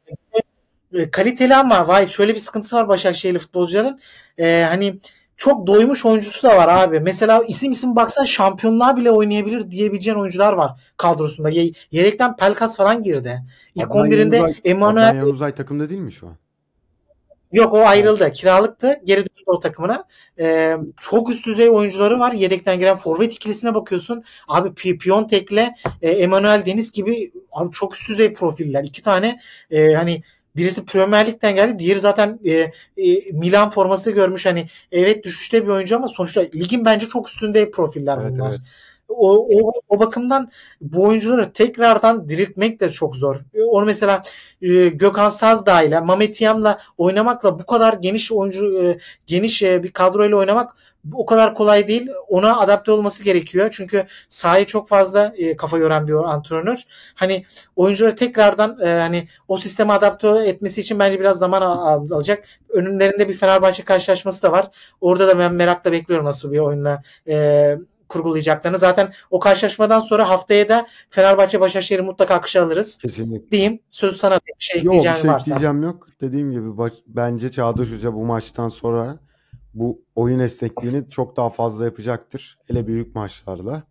e, kaliteli ama vay şöyle bir sıkıntısı var Başakşehirli futbolcuların. E, hani çok doymuş oyuncusu da var abi. Mesela isim isim baksan şampiyonluğa bile oynayabilir diyebileceğin oyuncular var kadrosunda. Ye- yedekten Pelkas falan girdi. İlk Adnan 11'inde Yanuzay- Adnan Emanuel Yanuzay takımda değil mi şu an? yok o ayrıldı. Kiralıktı. Geri döndü o takımına. E, çok üst düzey oyuncuları var. Yedekten giren forvet ikilisine bakıyorsun. Abi Pi- Piontek'le e, Emanuel Deniz gibi abi çok üst düzey profiller. İki tane e, hani birisi Premier Lig'den geldi. Diğeri zaten e, e, Milan forması görmüş. Hani evet düşüşte bir oyuncu ama sonuçta ligin bence çok üstünde profiller Evet, bunlar. evet. O, o, o bakımdan bu oyuncuları tekrardan diriltmek de çok zor. E, Onu mesela e, Gökhan Sazdağ ile Mehmet Yam'la oynamakla bu kadar geniş oyuncu e, geniş e, bir kadroyla oynamak o kadar kolay değil. Ona adapte olması gerekiyor. Çünkü sahayı çok fazla e, kafa yoran bir antrenör. Hani oyuncuları tekrardan e, hani o sisteme adapte etmesi için bence biraz zaman al- alacak. Önlerinde bir Fenerbahçe karşılaşması da var. Orada da ben merakla bekliyorum nasıl bir oyunla e, kurgulayacaklarını. Zaten o karşılaşmadan sonra haftaya da Fenerbahçe Başakşehir'i mutlaka akışa alırız. Kesinlikle. Diyeyim. Söz sana bir şey Yok bir ekleyeceğin şey varsa. diyeceğim yok. Dediğim gibi baş- bence Çağdaş Hoca bu maçtan sonra bu oyun esnekliğini çok daha fazla yapacaktır. Hele büyük maçlarda.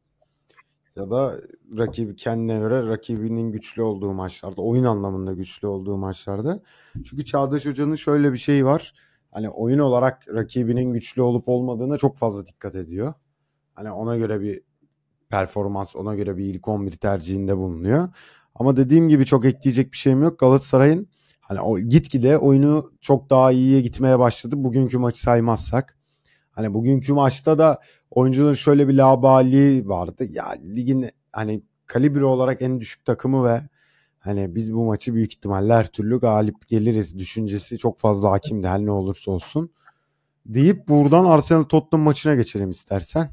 Ya da rakibi kendine göre rakibinin güçlü olduğu maçlarda, oyun anlamında güçlü olduğu maçlarda. Çünkü Çağdaş Hoca'nın şöyle bir şeyi var. Hani oyun olarak rakibinin güçlü olup olmadığına çok fazla dikkat ediyor. Hani ona göre bir performans, ona göre bir ilk 11 tercihinde bulunuyor. Ama dediğim gibi çok ekleyecek bir şeyim yok. Galatasaray'ın hani o gitgide oyunu çok daha iyiye gitmeye başladı. Bugünkü maçı saymazsak. Hani bugünkü maçta da oyuncuların şöyle bir labali vardı. Ya ligin hani kalibre olarak en düşük takımı ve hani biz bu maçı büyük ihtimalle her türlü galip geliriz düşüncesi çok fazla hakimdi her ne olursa olsun. Deyip buradan Arsenal Tottenham maçına geçelim istersen.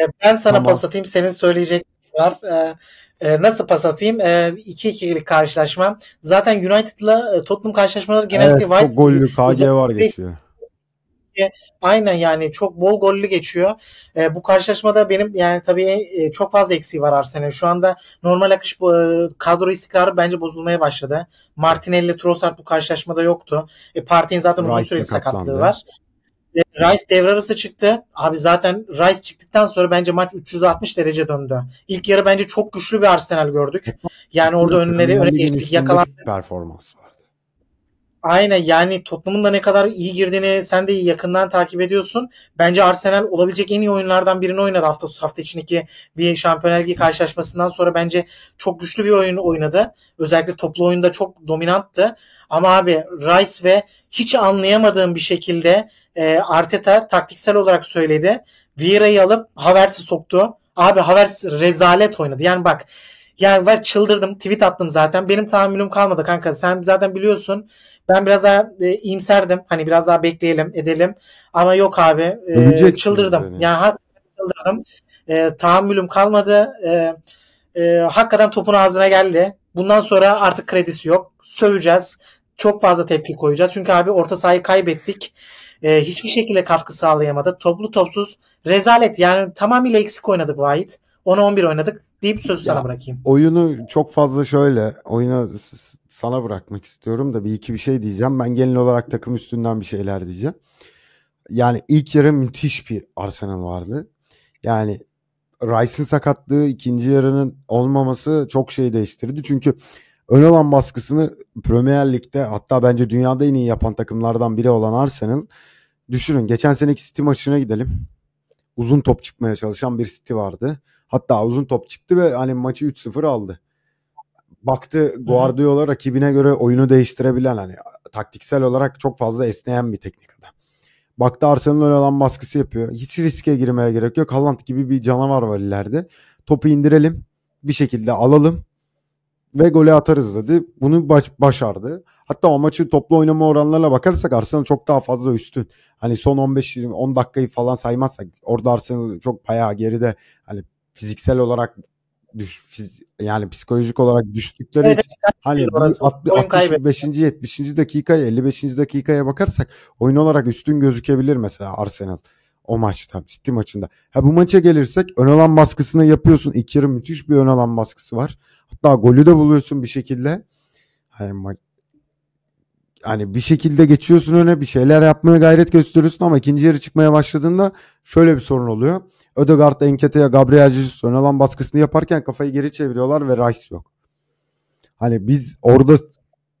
E, Ben sana Tamam. pas atayım. Senin söyleyecek var. E, e, nasıl pas atayım? E, 2-2'lik karşılaşma. Zaten United'la e, Tottenham karşılaşmaları genellikle Evet, White çok gollü KG var geçiyor. Aynen yani çok bol gollü geçiyor. E, bu karşılaşmada benim yani tabii e, çok fazla eksiği var Arsenal. Şu anda normal akış e, kadro istikrarı bence bozulmaya başladı. Martinelli Trossard bu karşılaşmada yoktu. E, Partey'in zaten uzun süreli sakatlandı. sakatlığı var. Rice devre arası çıktı. Abi zaten Rice çıktıktan sonra bence maç 360 derece döndü. İlk yarı bence çok güçlü bir Arsenal gördük. Yani orada önleri öne geçtik. üstünde Yakalan bir performans vardı. Aynen yani Tottenham'ın da ne kadar iyi girdiğini sen de yakından takip ediyorsun. Bence Arsenal olabilecek en iyi oyunlardan birini oynadı hafta hafta içindeki bir Şampiyonlar Ligi karşılaşmasından sonra bence çok güçlü bir oyun oynadı. Özellikle toplu oyunda çok dominanttı. Ama abi Rice ve hiç anlayamadığım bir şekilde e, Arteta taktiksel olarak söyledi. Vieira'yı alıp Havertz'i soktu. Abi Havertz rezalet oynadı. Yani bak yani ben çıldırdım. Tweet attım zaten. Benim tahammülüm kalmadı kanka. Sen zaten biliyorsun. Ben biraz daha e, iyimserdim. Hani biraz daha bekleyelim, edelim. Ama yok abi. E, çıldırdım. Yani hakikaten çıldırdım. E, tahammülüm kalmadı. E, e, hakikaten topun ağzına geldi. Bundan sonra artık kredisi yok. Söveceğiz. Çok fazla tepki koyacağız. Çünkü abi orta sahayı kaybettik. E, hiçbir şekilde katkı sağlayamadı. Toplu topsuz rezalet. Yani tamamıyla eksik oynadık Vahit. 10'a 11 oynadık deyip sözü Ya, sana bırakayım. Oyunu çok fazla şöyle oyuna sana bırakmak istiyorum da bir iki bir şey diyeceğim. Ben genel olarak takım üstünden bir şeyler diyeceğim. Yani ilk yarı müthiş bir Arsenal vardı. Yani Rice'ın sakatlığı ikinci yarının olmaması çok şey değiştirdi. Çünkü ön alan baskısını Premier Lig'de hatta bence dünyada en iyi yapan takımlardan biri olan Arsenal düşünün geçen seneki City maçına gidelim. Uzun top çıkmaya çalışan bir City vardı. Hatta uzun top çıktı ve hani maçı 3-0 aldı. Baktı Guardiola rakibine göre oyunu değiştirebilen hani taktiksel olarak çok fazla esneyen bir teknik adam. Baktı Arsenal öyle alan baskısı yapıyor. Hiç riske girmeye gerek yok. Haaland gibi bir canavar var ileride. Topu indirelim. Bir şekilde alalım. Ve golü atarız dedi. Bunu baş- başardı. Hatta o maçı toplu oynama oranlarına bakarsak Arsenal çok daha fazla üstün. Hani son 15-20 10 dakikayı falan saymazsak orada Arsenal çok bayağı geride. Hani fiziksel olarak düş, fiz- yani psikolojik olarak düştükleri Evet, için hani bir orası. 60, Oyun kaybetti. 65. 70. dakikaya 55. dakikaya bakarsak oyun olarak üstün gözükebilir mesela Arsenal o maçta City maçında. Ha bu maça gelirsek ön alan baskısını yapıyorsun. İlk yarı müthiş bir ön alan baskısı var. Hatta golü de buluyorsun bir şekilde. Hani ma- hani bir şekilde geçiyorsun öne bir şeyler yapmaya gayret gösteriyorsun ama ikinci yarı çıkmaya başladığında şöyle bir sorun oluyor. Ödegaard, Enkete'ye, Gabriel Jesus ön alan baskısını yaparken kafayı geri çeviriyorlar ve Rice yok. Hani biz orada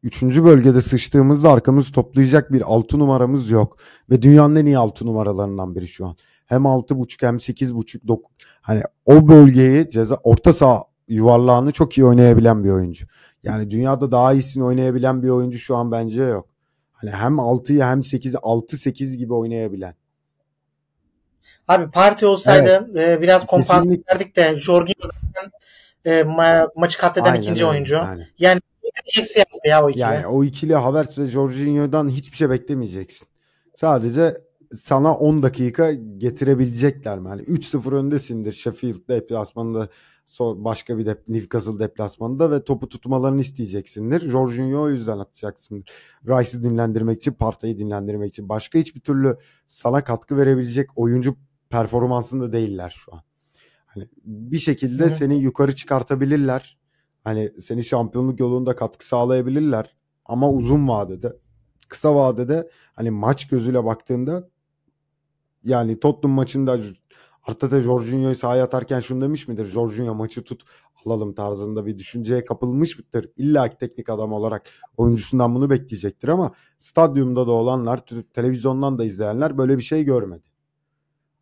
üçüncü bölgede sıçtığımızda arkamızı toplayacak bir altı numaramız yok. Ve dünyanın en iyi altı numaralarından biri şu an. Hem altı buçuk hem sekiz buçuk dokuz. Hani o bölgeyi ceza orta saha yuvarlağını çok iyi oynayabilen bir oyuncu. Yani dünyada daha iyisini oynayabilen bir oyuncu şu an bence yok. Hani hem 6'yı hem 8'i 6-8 gibi oynayabilen. Abi parti olsaydı evet. e, biraz kompans verdik de Jorginho'dan e, ma- maçı katleden Aynen ikinci öyle. oyuncu. Yani, yani eksi ya o ikili. Yani o ikili Havertz ve Jorginho'dan hiçbir şey beklemeyeceksin. Sadece sana 10 dakika getirebilecekler mi? Yani 3-0 öndesindir Sheffield deplasmanında başka bir de Newcastle deplasmanında ve topu tutmalarını isteyeceksindir. Jorginho o yüzden atacaksındır. Rice'ı dinlendirmek için, Partay'ı dinlendirmek için. Başka hiçbir türlü sana katkı verebilecek oyuncu performansında değiller şu an. Hani bir şekilde Hı. seni yukarı çıkartabilirler. Hani seni şampiyonluk yolunda katkı sağlayabilirler. Ama uzun vadede, kısa vadede hani maç gözüyle baktığında yani Tottenham maçında Arteta Jorginho'yu sahaya atarken şunu demiş midir? Jorginho maçı tut alalım tarzında bir düşünceye kapılmış mıdır? İlla ki teknik adam olarak oyuncusundan bunu bekleyecektir ama stadyumda da olanlar, televizyondan da izleyenler böyle bir şey görmedi.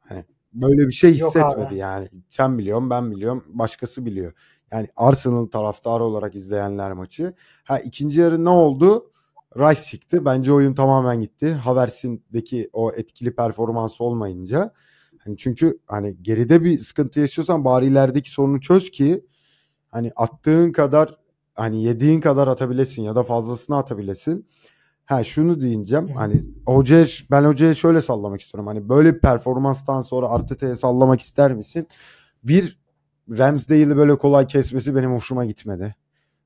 Hani böyle bir şey hissetmedi yani. Sen biliyorsun, ben biliyorum, başkası biliyor. Yani Arsenal taraftarı olarak izleyenler maçı. Ha ikinci yarı ne oldu? Rice çıktı. Bence oyun tamamen gitti. Havertz'indeki o etkili performansı olmayınca. Hani çünkü hani geride bir sıkıntı yaşıyorsan bari ilerideki sorunu çöz ki hani attığın kadar hani yediğin kadar atabilesin ya da fazlasını atabilesin. Ha şunu diyeceğim hani hocaya ben hocaya şöyle sallamak istiyorum. Hani böyle bir performanstan sonra Arteta'ya sallamak ister misin? Bir Ramsdale'i böyle kolay kesmesi benim hoşuma gitmedi.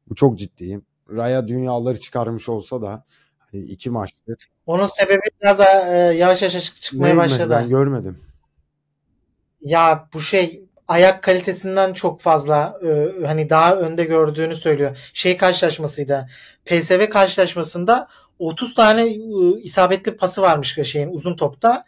Bu çok ciddiyim. Raya dünyaları çıkarmış olsa da hani iki maçtır. Onun sebebi biraz e, yavaş yavaş çıkmaya Neyim başladı. Ben görmedim. Ya bu şey ayak kalitesinden çok fazla e, hani daha önde gördüğünü söylüyor. Şey karşılaşmasıydı. PSV karşılaşmasında 30 tane e, isabetli pası varmış şeyin uzun topta.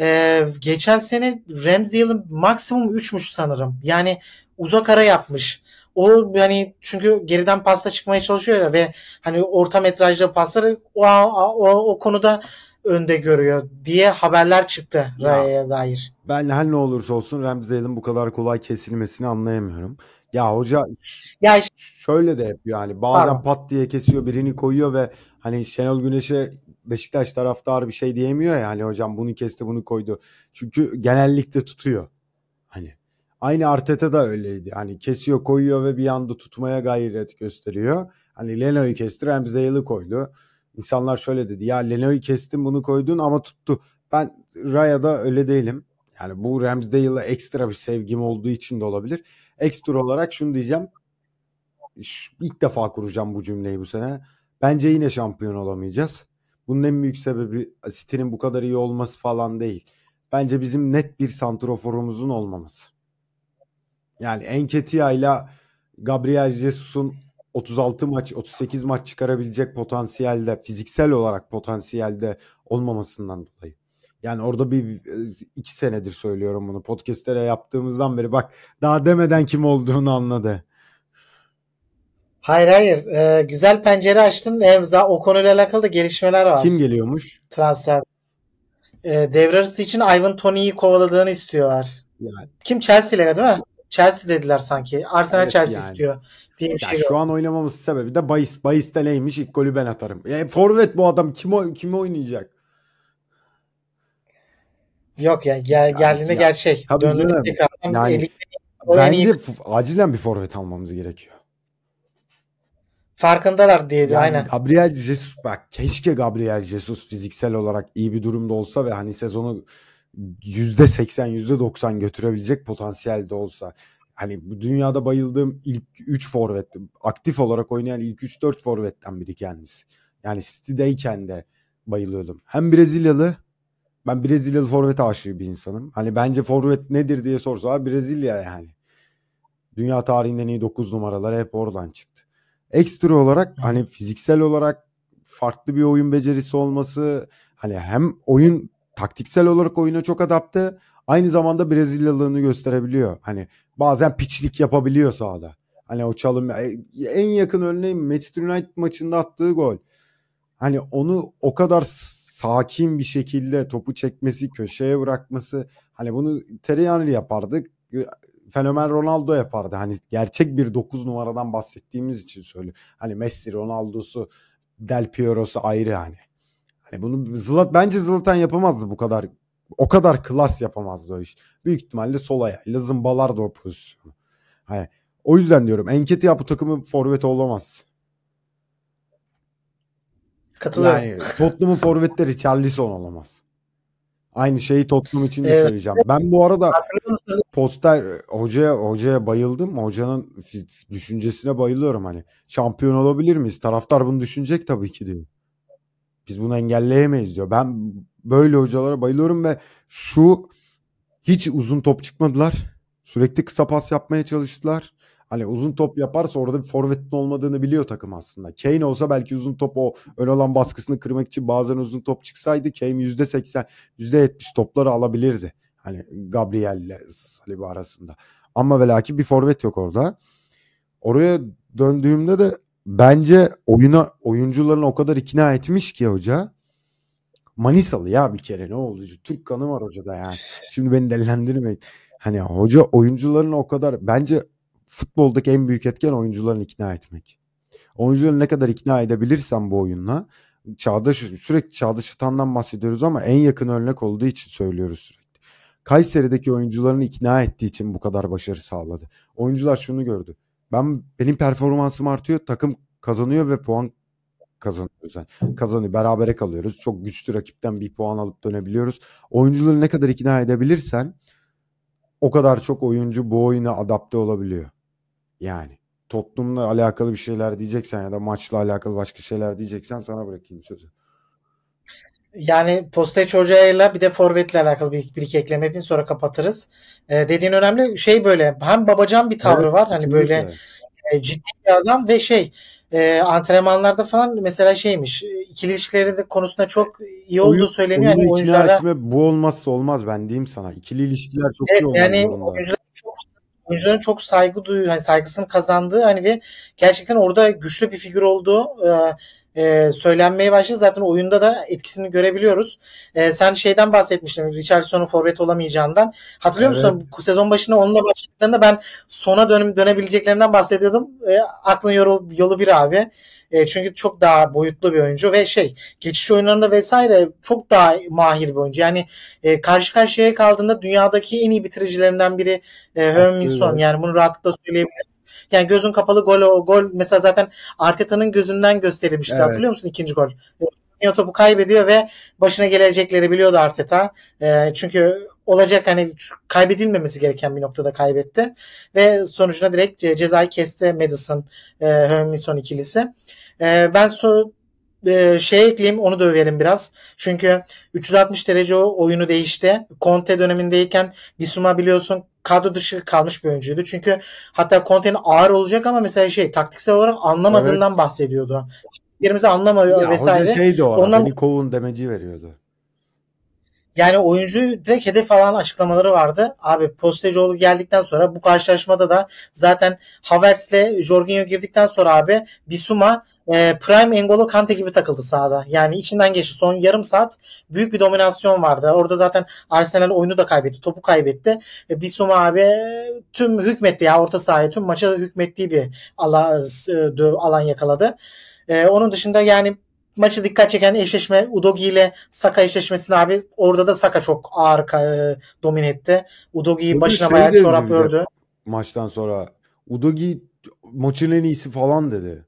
E, geçen sene Ramsdale'ın maksimum 3'müş sanırım. Yani uzak ara yapmış. O yani çünkü geriden pasta çıkmaya çalışıyor ya ve hani orta metrajlı pasları o, o, o konuda önde görüyor diye haberler çıktı Raya'ya dair. Ben her ne olursa olsun Ramsdale'in bu kadar kolay kesilmesini anlayamıyorum. Ya hoca ya şöyle de yapıyor yani bazen Pardon. pat diye kesiyor birini koyuyor ve hani Şenol Güneş'e Beşiktaş taraftarı bir şey diyemiyor ya hani hocam bunu kesti bunu koydu. Çünkü genellikle tutuyor. Hani aynı Arteta da öyleydi. Hani kesiyor koyuyor ve bir anda tutmaya gayret gösteriyor. Hani Leno'yu kesti Ramsdale'ı koydu. İnsanlar şöyle dedi. Ya Leno'yu kestin bunu koydun ama tuttu. Ben Raya'da öyle değilim. Yani bu Ramsdale'a ekstra bir sevgim olduğu için de olabilir. Ekstra olarak şunu diyeceğim. İlk defa kuracağım bu cümleyi bu sene. Bence yine şampiyon olamayacağız. Bunun en büyük sebebi City'nin bu kadar iyi olması falan değil. Bence bizim net bir santroforumuzun olmaması. Yani Enketia ile Gabriel Jesus'un 36 maç 38 maç çıkarabilecek potansiyelde fiziksel olarak potansiyelde olmamasından dolayı. Yani orada bir iki senedir söylüyorum bunu. Podcast'lere yaptığımızdan beri bak daha demeden kim olduğunu anladı. Hayır hayır. Ee, güzel pencere açtın. Hem o konuyla alakalı da gelişmeler var. Kim geliyormuş? Transfer. Ee, devre arası için Ivan Tony'yi kovaladığını istiyorlar. Yani. Kim Chelsea'lere değil mi? Chelsea dediler sanki. Arsenal evet Chelsea yani. istiyor bir ya şey Şu an oynamamız sebebi de Bayis. Bayis de neymiş? İlk golü ben atarım. E, forvet bu adam. Kim, kim oynayacak? Yok ya gel, geldiğinde ya, gerçek. Tabii canım. Yani, bence acilen bir forvet almamız gerekiyor. Farkındalar diye yani aynen. Gabriel Jesus bak keşke Gabriel Jesus fiziksel olarak iyi bir durumda olsa ve hani sezonu %80 %90 götürebilecek potansiyelde olsa hani bu dünyada bayıldığım ilk 3 forvet aktif olarak oynayan ilk 3-4 forvetten biri kendisi. Yani City'deyken de bayılıyordum. Hem Brezilyalı ben Brezilyalı forvet aşığı bir insanım. Hani bence forvet nedir diye sorsalar Brezilya yani. Dünya tarihinden iyi 9 numaralar hep oradan çıktı. Ekstra olarak hani fiziksel olarak farklı bir oyun becerisi olması hani hem oyun taktiksel olarak oyuna çok adapte aynı zamanda Brezilyalılığını gösterebiliyor. Hani bazen piçlik yapabiliyor sahada. Hani o çalım e, en yakın örneğin Manchester United maçında attığı gol. Hani onu o kadar sakin bir şekilde topu çekmesi, köşeye bırakması. Hani bunu Tereyani yapardı. Fenomen Ronaldo yapardı. Hani gerçek bir 9 numaradan bahsettiğimiz için söylüyorum. Hani Messi, Ronaldo'su, Del Piero'su ayrı hani. Hani bunu Zlat bence Zlatan yapamazdı bu kadar. O kadar klas yapamazdı o iş. Büyük ihtimalle sol ayağıyla zımbalardı o pozisyonu. Hani o yüzden diyorum Enketi bu takımın forveti olamaz. Katılıyorum. Yani Tottenham'ın forvetleri Charlison olamaz. Aynı şeyi Tottenham için de evet. söyleyeceğim. Ben bu arada poster hocaya hocaya bayıldım. Hocanın düşüncesine bayılıyorum hani. Şampiyon olabilir miyiz? Taraftar bunu düşünecek tabii ki diyor. Biz bunu engelleyemeyiz diyor. Ben böyle hocalara bayılıyorum ve şu hiç uzun top çıkmadılar. Sürekli kısa pas yapmaya çalıştılar. Hani uzun top yaparsa orada bir forvetin olmadığını biliyor takım aslında. Kane olsa belki uzun top o ön alan baskısını kırmak için bazen uzun top çıksaydı Kane %80, %70 topları alabilirdi. Hani Gabriel ile Saliba arasında. Ama velaki bir forvet yok orada. Oraya döndüğümde de bence oyuna oyuncularını o kadar ikna etmiş ki hoca. Manisalı ya bir kere ne oldu? Türk kanı var hocada yani. Şimdi beni delilendirmeyin. Hani hoca oyuncularını o kadar bence futboldaki en büyük etken oyuncuların ikna etmek. Oyuncuları ne kadar ikna edebilirsen bu oyunla Çağdaş sürekli Çağdaş Atan'dan bahsediyoruz ama en yakın örnek olduğu için söylüyoruz sürekli. Kayseri'deki oyuncularını ikna ettiği için bu kadar başarı sağladı. Oyuncular şunu gördü. Ben benim performansım artıyor, takım kazanıyor ve puan kazanıyoruz. Yani kazanıyor. Berabere kalıyoruz. Çok güçlü rakipten bir puan alıp dönebiliyoruz. Oyuncuları ne kadar ikna edebilirsen o kadar çok oyuncu bu oyuna adapte olabiliyor. Yani Tottenham'la alakalı bir şeyler diyeceksen ya da maçla alakalı başka şeyler diyeceksen sana bırakayım sözü. Yani Posteç hocayla bir de forvetle alakalı bir, bir iki ekleme yapayım sonra kapatırız. Ee, dediğin önemli şey böyle hem babacan bir tavrı evet, var hani böyle e, ciddi bir adam ve şey e, antrenmanlarda falan mesela şeymiş ikili ilişkileri konusunda çok iyi olduğu oyun, söyleniyor. Oyunu yani oyunculara... etme, bu olmazsa olmaz ben diyeyim sana. İkili ilişkiler çok evet, iyi olmaz. Yani oyuncular çok oyuncuların çok saygı duyuyor, hani saygısını kazandığı hani ve gerçekten orada güçlü bir figür olduğu e, e, söylenmeye başladı. Zaten oyunda da etkisini görebiliyoruz. E, sen şeyden bahsetmiştin Richardson'un forvet olamayacağından. Hatırlıyor evet. musun? Bu sezon başında onunla başladığında ben sona dönüm dönebileceklerinden bahsediyordum. E, aklın yolu, yolu bir abi. E, çünkü çok daha boyutlu bir oyuncu ve şey geçiş oyunlarında vesaire çok daha mahir bir oyuncu. Yani e, karşı karşıya kaldığında dünyadaki en iyi bitiricilerinden biri e, Herminson. Yani bunu rahatlıkla söyleyebiliriz. Yani gözün kapalı gol o gol mesela zaten Arteta'nın gözünden gösterilmişti. Evet. Hatırlıyor musun ikinci gol? E, topu kaybediyor ve başına gelecekleri biliyordu Arteta. E, çünkü olacak hani kaybedilmemesi gereken bir noktada kaybetti. Ve sonucuna direkt cezayı kesti Madison, e, Hermison ikilisi. E, ben so e, şey ekleyeyim onu da övelim biraz. Çünkü 360 derece o oyunu değişti. Conte dönemindeyken Bisuma biliyorsun kadro dışı kalmış bir oyuncuydu. Çünkü hatta Conte'nin ağır olacak ama mesela şey taktiksel olarak anlamadığından evet. bahsediyordu. Yerimizi anlamıyor ya, vesaire. Hoca şeydi o Ondan... beni kovun demeci veriyordu. Yani oyuncu direkt hedef alan açıklamaları vardı. Abi Postecioğlu geldikten sonra bu karşılaşmada da zaten Havertz'le Jorginho girdikten sonra abi Bisuma e, Prime Engolo Kante gibi takıldı sahada. Yani içinden geçti. Son yarım saat büyük bir dominasyon vardı. Orada zaten Arsenal oyunu da kaybetti. Topu kaybetti. E, Bisuma abi tüm hükmetti ya orta sahaya tüm maça hükmettiği bir alan, e, alan yakaladı. E, onun dışında yani maçı dikkat çeken eşleşme Udogi ile Saka eşleşmesinde abi orada da Saka çok ağır e, domine etti. Udogi'yi başına şey bayağı çorap ördü. Maçtan sonra Udogi maçın en iyisi falan dedi.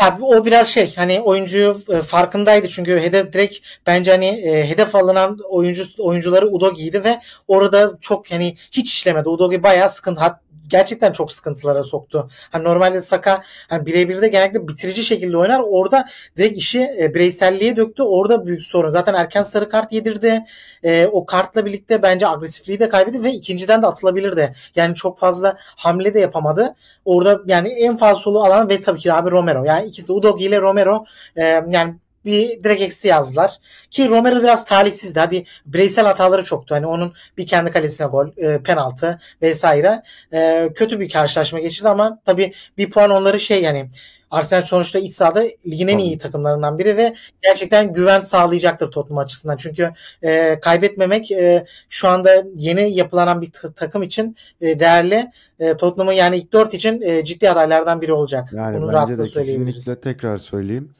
Abi o biraz şey hani oyuncuyu e, farkındaydı çünkü hedef direkt bence hani e, hedef alınan oyuncu oyuncuları Udogi'ydi ve orada çok hani hiç işlemedi. Udogi bayağı sıkıntı. Hat, gerçekten çok sıkıntılara soktu. Hani normalde Saka hani birebir genellikle bitirici şekilde oynar. Orada direkt işi e, bireyselliğe döktü. Orada büyük sorun. Zaten erken sarı kart yedirdi. E, o kartla birlikte bence agresifliği de kaybetti ve ikinciden de atılabilirdi. Yani çok fazla hamle de yapamadı. Orada yani en fazla solu alan ve tabii ki abi Romero. Yani ikisi Udogi ile Romero e, yani bir direkt eksi yazdılar. Ki Romero biraz talihsizdi. Hadi bireysel hataları çoktu. Hani onun bir kendi kalesine gol, e, penaltı vesaire. E, kötü bir karşılaşma geçirdi ama tabii bir puan onları şey yani Arsenal sonuçta iç sahada ligin en iyi takımlarından biri ve gerçekten güven sağlayacaktır Tottenham açısından. Çünkü e, kaybetmemek e, şu anda yeni yapılanan bir takım için e, değerli. E, Tottenham'ın yani ilk dört için e, ciddi adaylardan biri olacak. Yani Bunu bence de. Kesinlikle tekrar söyleyeyim.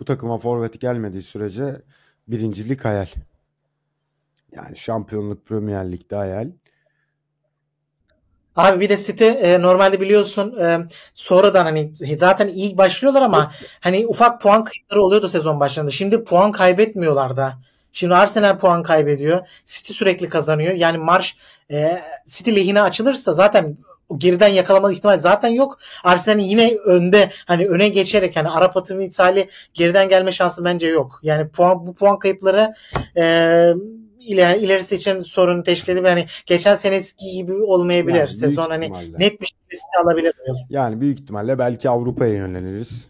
Bu takıma forvet gelmediği sürece birincilik hayal. Yani şampiyonluk Premier Lig'de hayal. Abi bir de City e, normalde biliyorsun e, sonradan hani zaten iyi başlıyorlar ama hani ufak puan kayıpları oluyordu sezon başlarında. Şimdi puan kaybetmiyorlar da. Şimdi Arsenal puan kaybediyor. City sürekli kazanıyor. Yani marş e, City lehine açılırsa zaten geriden yakalama ihtimali zaten yok. Arsenal'in yine önde hani öne geçerek hani Arap atı misali geriden gelme şansı bence yok. Yani puan bu puan kayıpları e, iler, ilerisi için sorun teşkil edip hani geçen seneki gibi olmayabilir. Yani Sezon hani net bir şekilde alabilir. Yani büyük ihtimalle belki Avrupa'ya yönleniriz.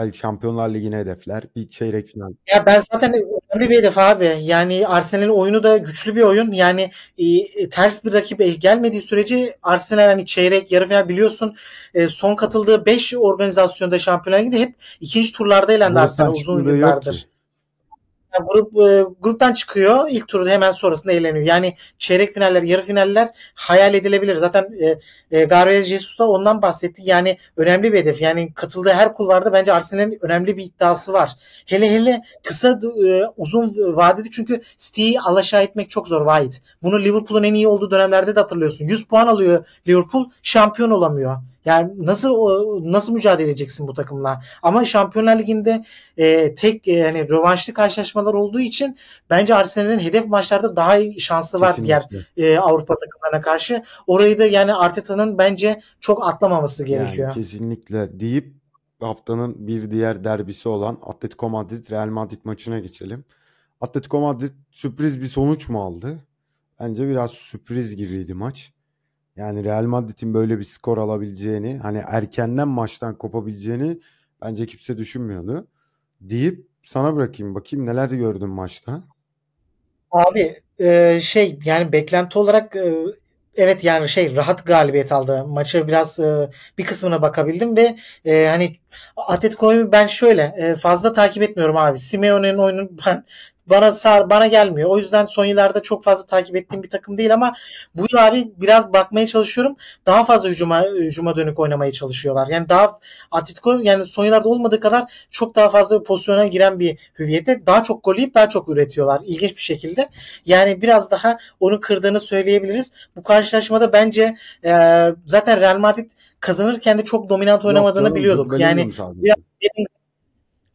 Belki Şampiyonlar Ligi'ne hedefler. Bir çeyrek final. Ya ben zaten önemli bir hedef abi. Yani Arsenal'in oyunu da güçlü bir oyun. Yani e, ters bir rakip gelmediği sürece Arsenal hani çeyrek, yarı final biliyorsun e, son katıldığı 5 organizasyonda Şampiyonlar Ligi'de hep ikinci turlarda elendi Arsenal uzun yıllardır yani grup e, gruptan çıkıyor. İlk turda hemen sonrasında eğleniyor. Yani çeyrek finaller, yarı finaller hayal edilebilir. Zaten e, e, Gabriel Jesus da ondan bahsetti. Yani önemli bir hedef. Yani katıldığı her kulvarda bence Arsenal'in önemli bir iddiası var. Hele hele kısa e, uzun vadede çünkü City'yi alaşağı etmek çok zor White. Bunu Liverpool'un en iyi olduğu dönemlerde de hatırlıyorsun. 100 puan alıyor Liverpool, şampiyon olamıyor. Yani nasıl nasıl mücadele edeceksin bu takımla? Ama Şampiyonlar Ligi'nde e, tek e, yani rövanşlı karşılaşmalar olduğu için bence Arsenal'in hedef maçlarda daha iyi şansı var Kesinlikle. diğer e, Avrupa takımlarına karşı. Orayı da yani Arteta'nın bence çok atlamaması gerekiyor. Yani kesinlikle deyip haftanın bir diğer derbisi olan Atletico Madrid Real Madrid maçına geçelim. Atletico Madrid sürpriz bir sonuç mu aldı? Bence biraz sürpriz gibiydi maç. Yani Real Madrid'in böyle bir skor alabileceğini, hani erkenden maçtan kopabileceğini bence kimse düşünmüyordu. Deyip sana bırakayım bakayım neler gördün maçta. Abi e, şey yani beklenti olarak e, evet yani şey rahat galibiyet aldı. Maçı biraz e, bir kısmına bakabildim ve e, hani Atletico'yu ben şöyle e, fazla takip etmiyorum abi. Simeone'nin oyunu ben bana sar bana gelmiyor. O yüzden son yıllarda çok fazla takip ettiğim bir takım değil ama bu yıl abi biraz bakmaya çalışıyorum. Daha fazla hücuma hücuma dönük oynamaya çalışıyorlar. Yani daha Atletico yani son yıllarda olmadığı kadar çok daha fazla pozisyona giren bir hüviyete daha çok gol yiyip daha çok üretiyorlar. İlginç bir şekilde. Yani biraz daha onu kırdığını söyleyebiliriz. Bu karşılaşmada bence e, zaten Real Madrid kazanırken de çok dominant oynamadığını Yok, biliyorduk. Yani biraz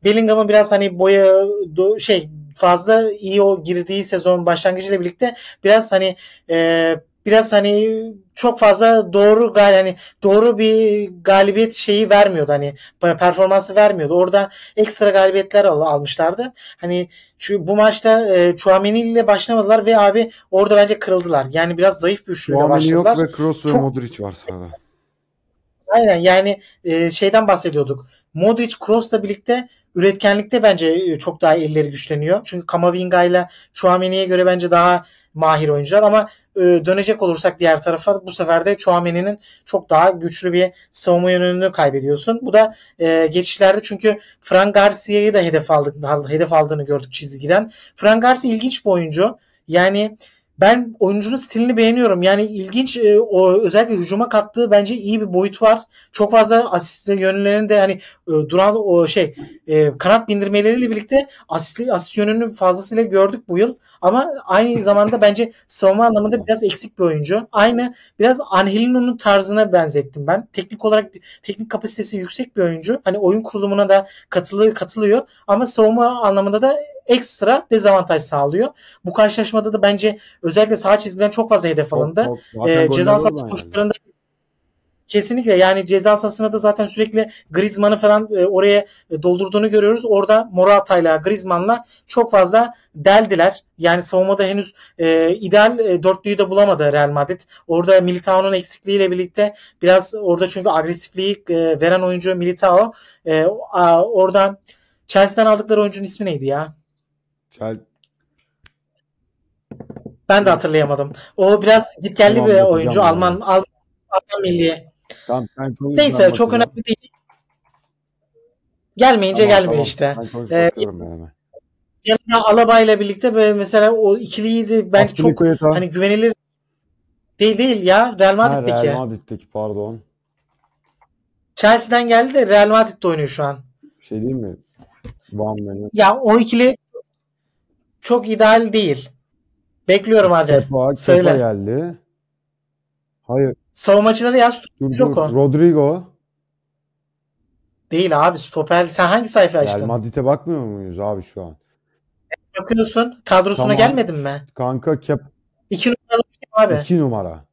Bellingham'ın biraz hani boya do, şey fazla iyi o girdiği sezon başlangıcıyla birlikte biraz hani e, biraz hani çok fazla doğru gal hani doğru bir galibiyet şeyi vermiyordu hani performansı vermiyordu. Orada ekstra galibiyetler al, almışlardı. Hani şu bu maçta e, Chouameni ile başlamadılar ve abi orada bence kırıldılar. Yani biraz zayıf bir üçlüyle başladılar. yok ve Kroos ve çok... Modric var sahada. Aynen yani e, şeyden bahsediyorduk. Modric Kroos'la birlikte üretkenlikte bence e, çok daha elleri güçleniyor. Çünkü Kamavinga ile Chouameni'ye göre bence daha mahir oyuncular ama e, dönecek olursak diğer tarafa bu sefer de Chouameni'nin çok daha güçlü bir savunma yönünü kaybediyorsun. Bu da e, geçişlerde çünkü Fran Garcia'yı da hedef aldık hedef aldığını gördük çizgiden. Fran Garcia ilginç bir oyuncu. Yani ben oyuncunun stilini beğeniyorum. Yani ilginç e, o özellikle hücuma kattığı bence iyi bir boyut var. Çok fazla asist yönlerinde hani e, duran o şey e, kanat bindirmeleriyle birlikte asist, asist yönünü fazlasıyla gördük bu yıl. Ama aynı zamanda bence savunma anlamında biraz eksik bir oyuncu. Aynı biraz Angelino'nun tarzına benzettim ben. Teknik olarak teknik kapasitesi yüksek bir oyuncu. Hani oyun kurulumuna da katılıyor, katılıyor ama savunma anlamında da ekstra dezavantaj sağlıyor. Bu karşılaşmada da bence özellikle sağ çizgiden çok fazla hedef alındı. Ee, ceza sahası koşullarında Kesinlikle yani ceza sahasına da zaten sürekli Griezmann'ı falan e, oraya e, doldurduğunu görüyoruz. Orada Morata'yla Griezmann'la çok fazla deldiler. Yani savunmada henüz e, ideal e, dörtlüyü de bulamadı Real Madrid. Orada Militao'nun eksikliğiyle birlikte biraz orada çünkü agresifliği e, veren oyuncu Militao. E, a, orada Chelsea'den aldıkları oyuncunun ismi neydi ya? Çel Ben de hatırlayamadım. O biraz git geldi Tamam, bir oyuncu. ben. Alman Alman Alman milli. Tamam, konuş, Neyse ben çok bakacağım. önemli değil. Gelmeyince Tamam, gelmiyor tamam. işte. Ben Ee, ben hemen. Yanında Alaba ile birlikte böyle mesela o ikiliydi ben çok Aspilicueta. hani güvenilir değil değil ya Real Ha, Madrid'deki. Real Madrid'deki pardon. Chelsea'den geldi de Real Madrid'de oynuyor şu an. Bir şey diyeyim mi? Van Menen. Ya o ikili çok ideal değil. Bekliyorum hadi. Kepa, Kepa Söyle. geldi. Hayır. Savunmacıları yaz Dur Yok dur. o. Rodrigo. değil abi stoper. Sen hangi sayfa açtın? Madrid'e bakmıyor muyuz abi şu an? Bakıyorsun kadrosuna Tamam. gelmedin mi? Kanka Kep İki numaralı kim abi? 2 numara.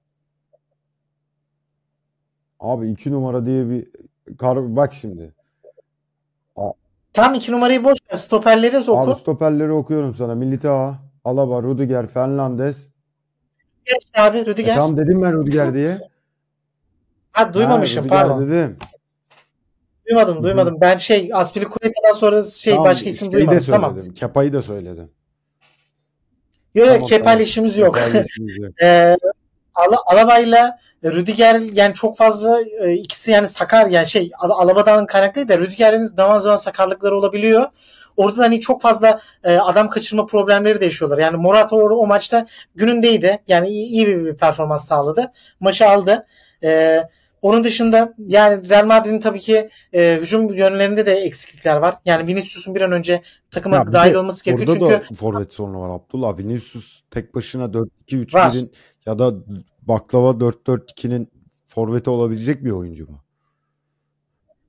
Abi 2 numara diye bir kar bak şimdi. Tam iki numarayı boş ver. Stoperleri oku. Abi stoperleri okuyorum sana. Militao, Alaba, Rudiger, Fernandes. Geç abi E Rüdiger. tamam dedim ben Rudiger diye. Ha duymamışım Ha, Rudiger pardon. dedim. Duymadım Hı. duymadım. Ben şey Aspilicueta'dan sonra şey Tamam, başka isim şeyi duymadım. de söyledim. Tamam. Kepa'yı da söyledim. Yok yok Tamam, Kepa'yla tamam. işimiz yok. Kepa'yla işimiz yok. Ee, Ala, Alaba'yla Rüdiger yani çok fazla e, ikisi yani sakar yani şey Al- Alaba'dan kaynaklı değil de Rüdiger'in zaman zaman sakarlıkları olabiliyor. Orada da hani çok fazla e, adam kaçırma problemleri de yaşıyorlar. Yani Morata o, o maçta günündeydi. Yani iyi, iyi bir, bir performans sağladı. Maçı aldı. E, onun dışında yani Real Madrid'in tabii ki e, hücum yönlerinde de eksiklikler var. Yani Vinicius'un bir an önce takıma Ya dahil olması gerekiyor. Orada Çünkü da forvet sorunu var Abdullah. Vinicius tek başına 4-2-3-1'in Var. ya da baklava 4-4-2'nin forveti olabilecek bir oyuncu mu?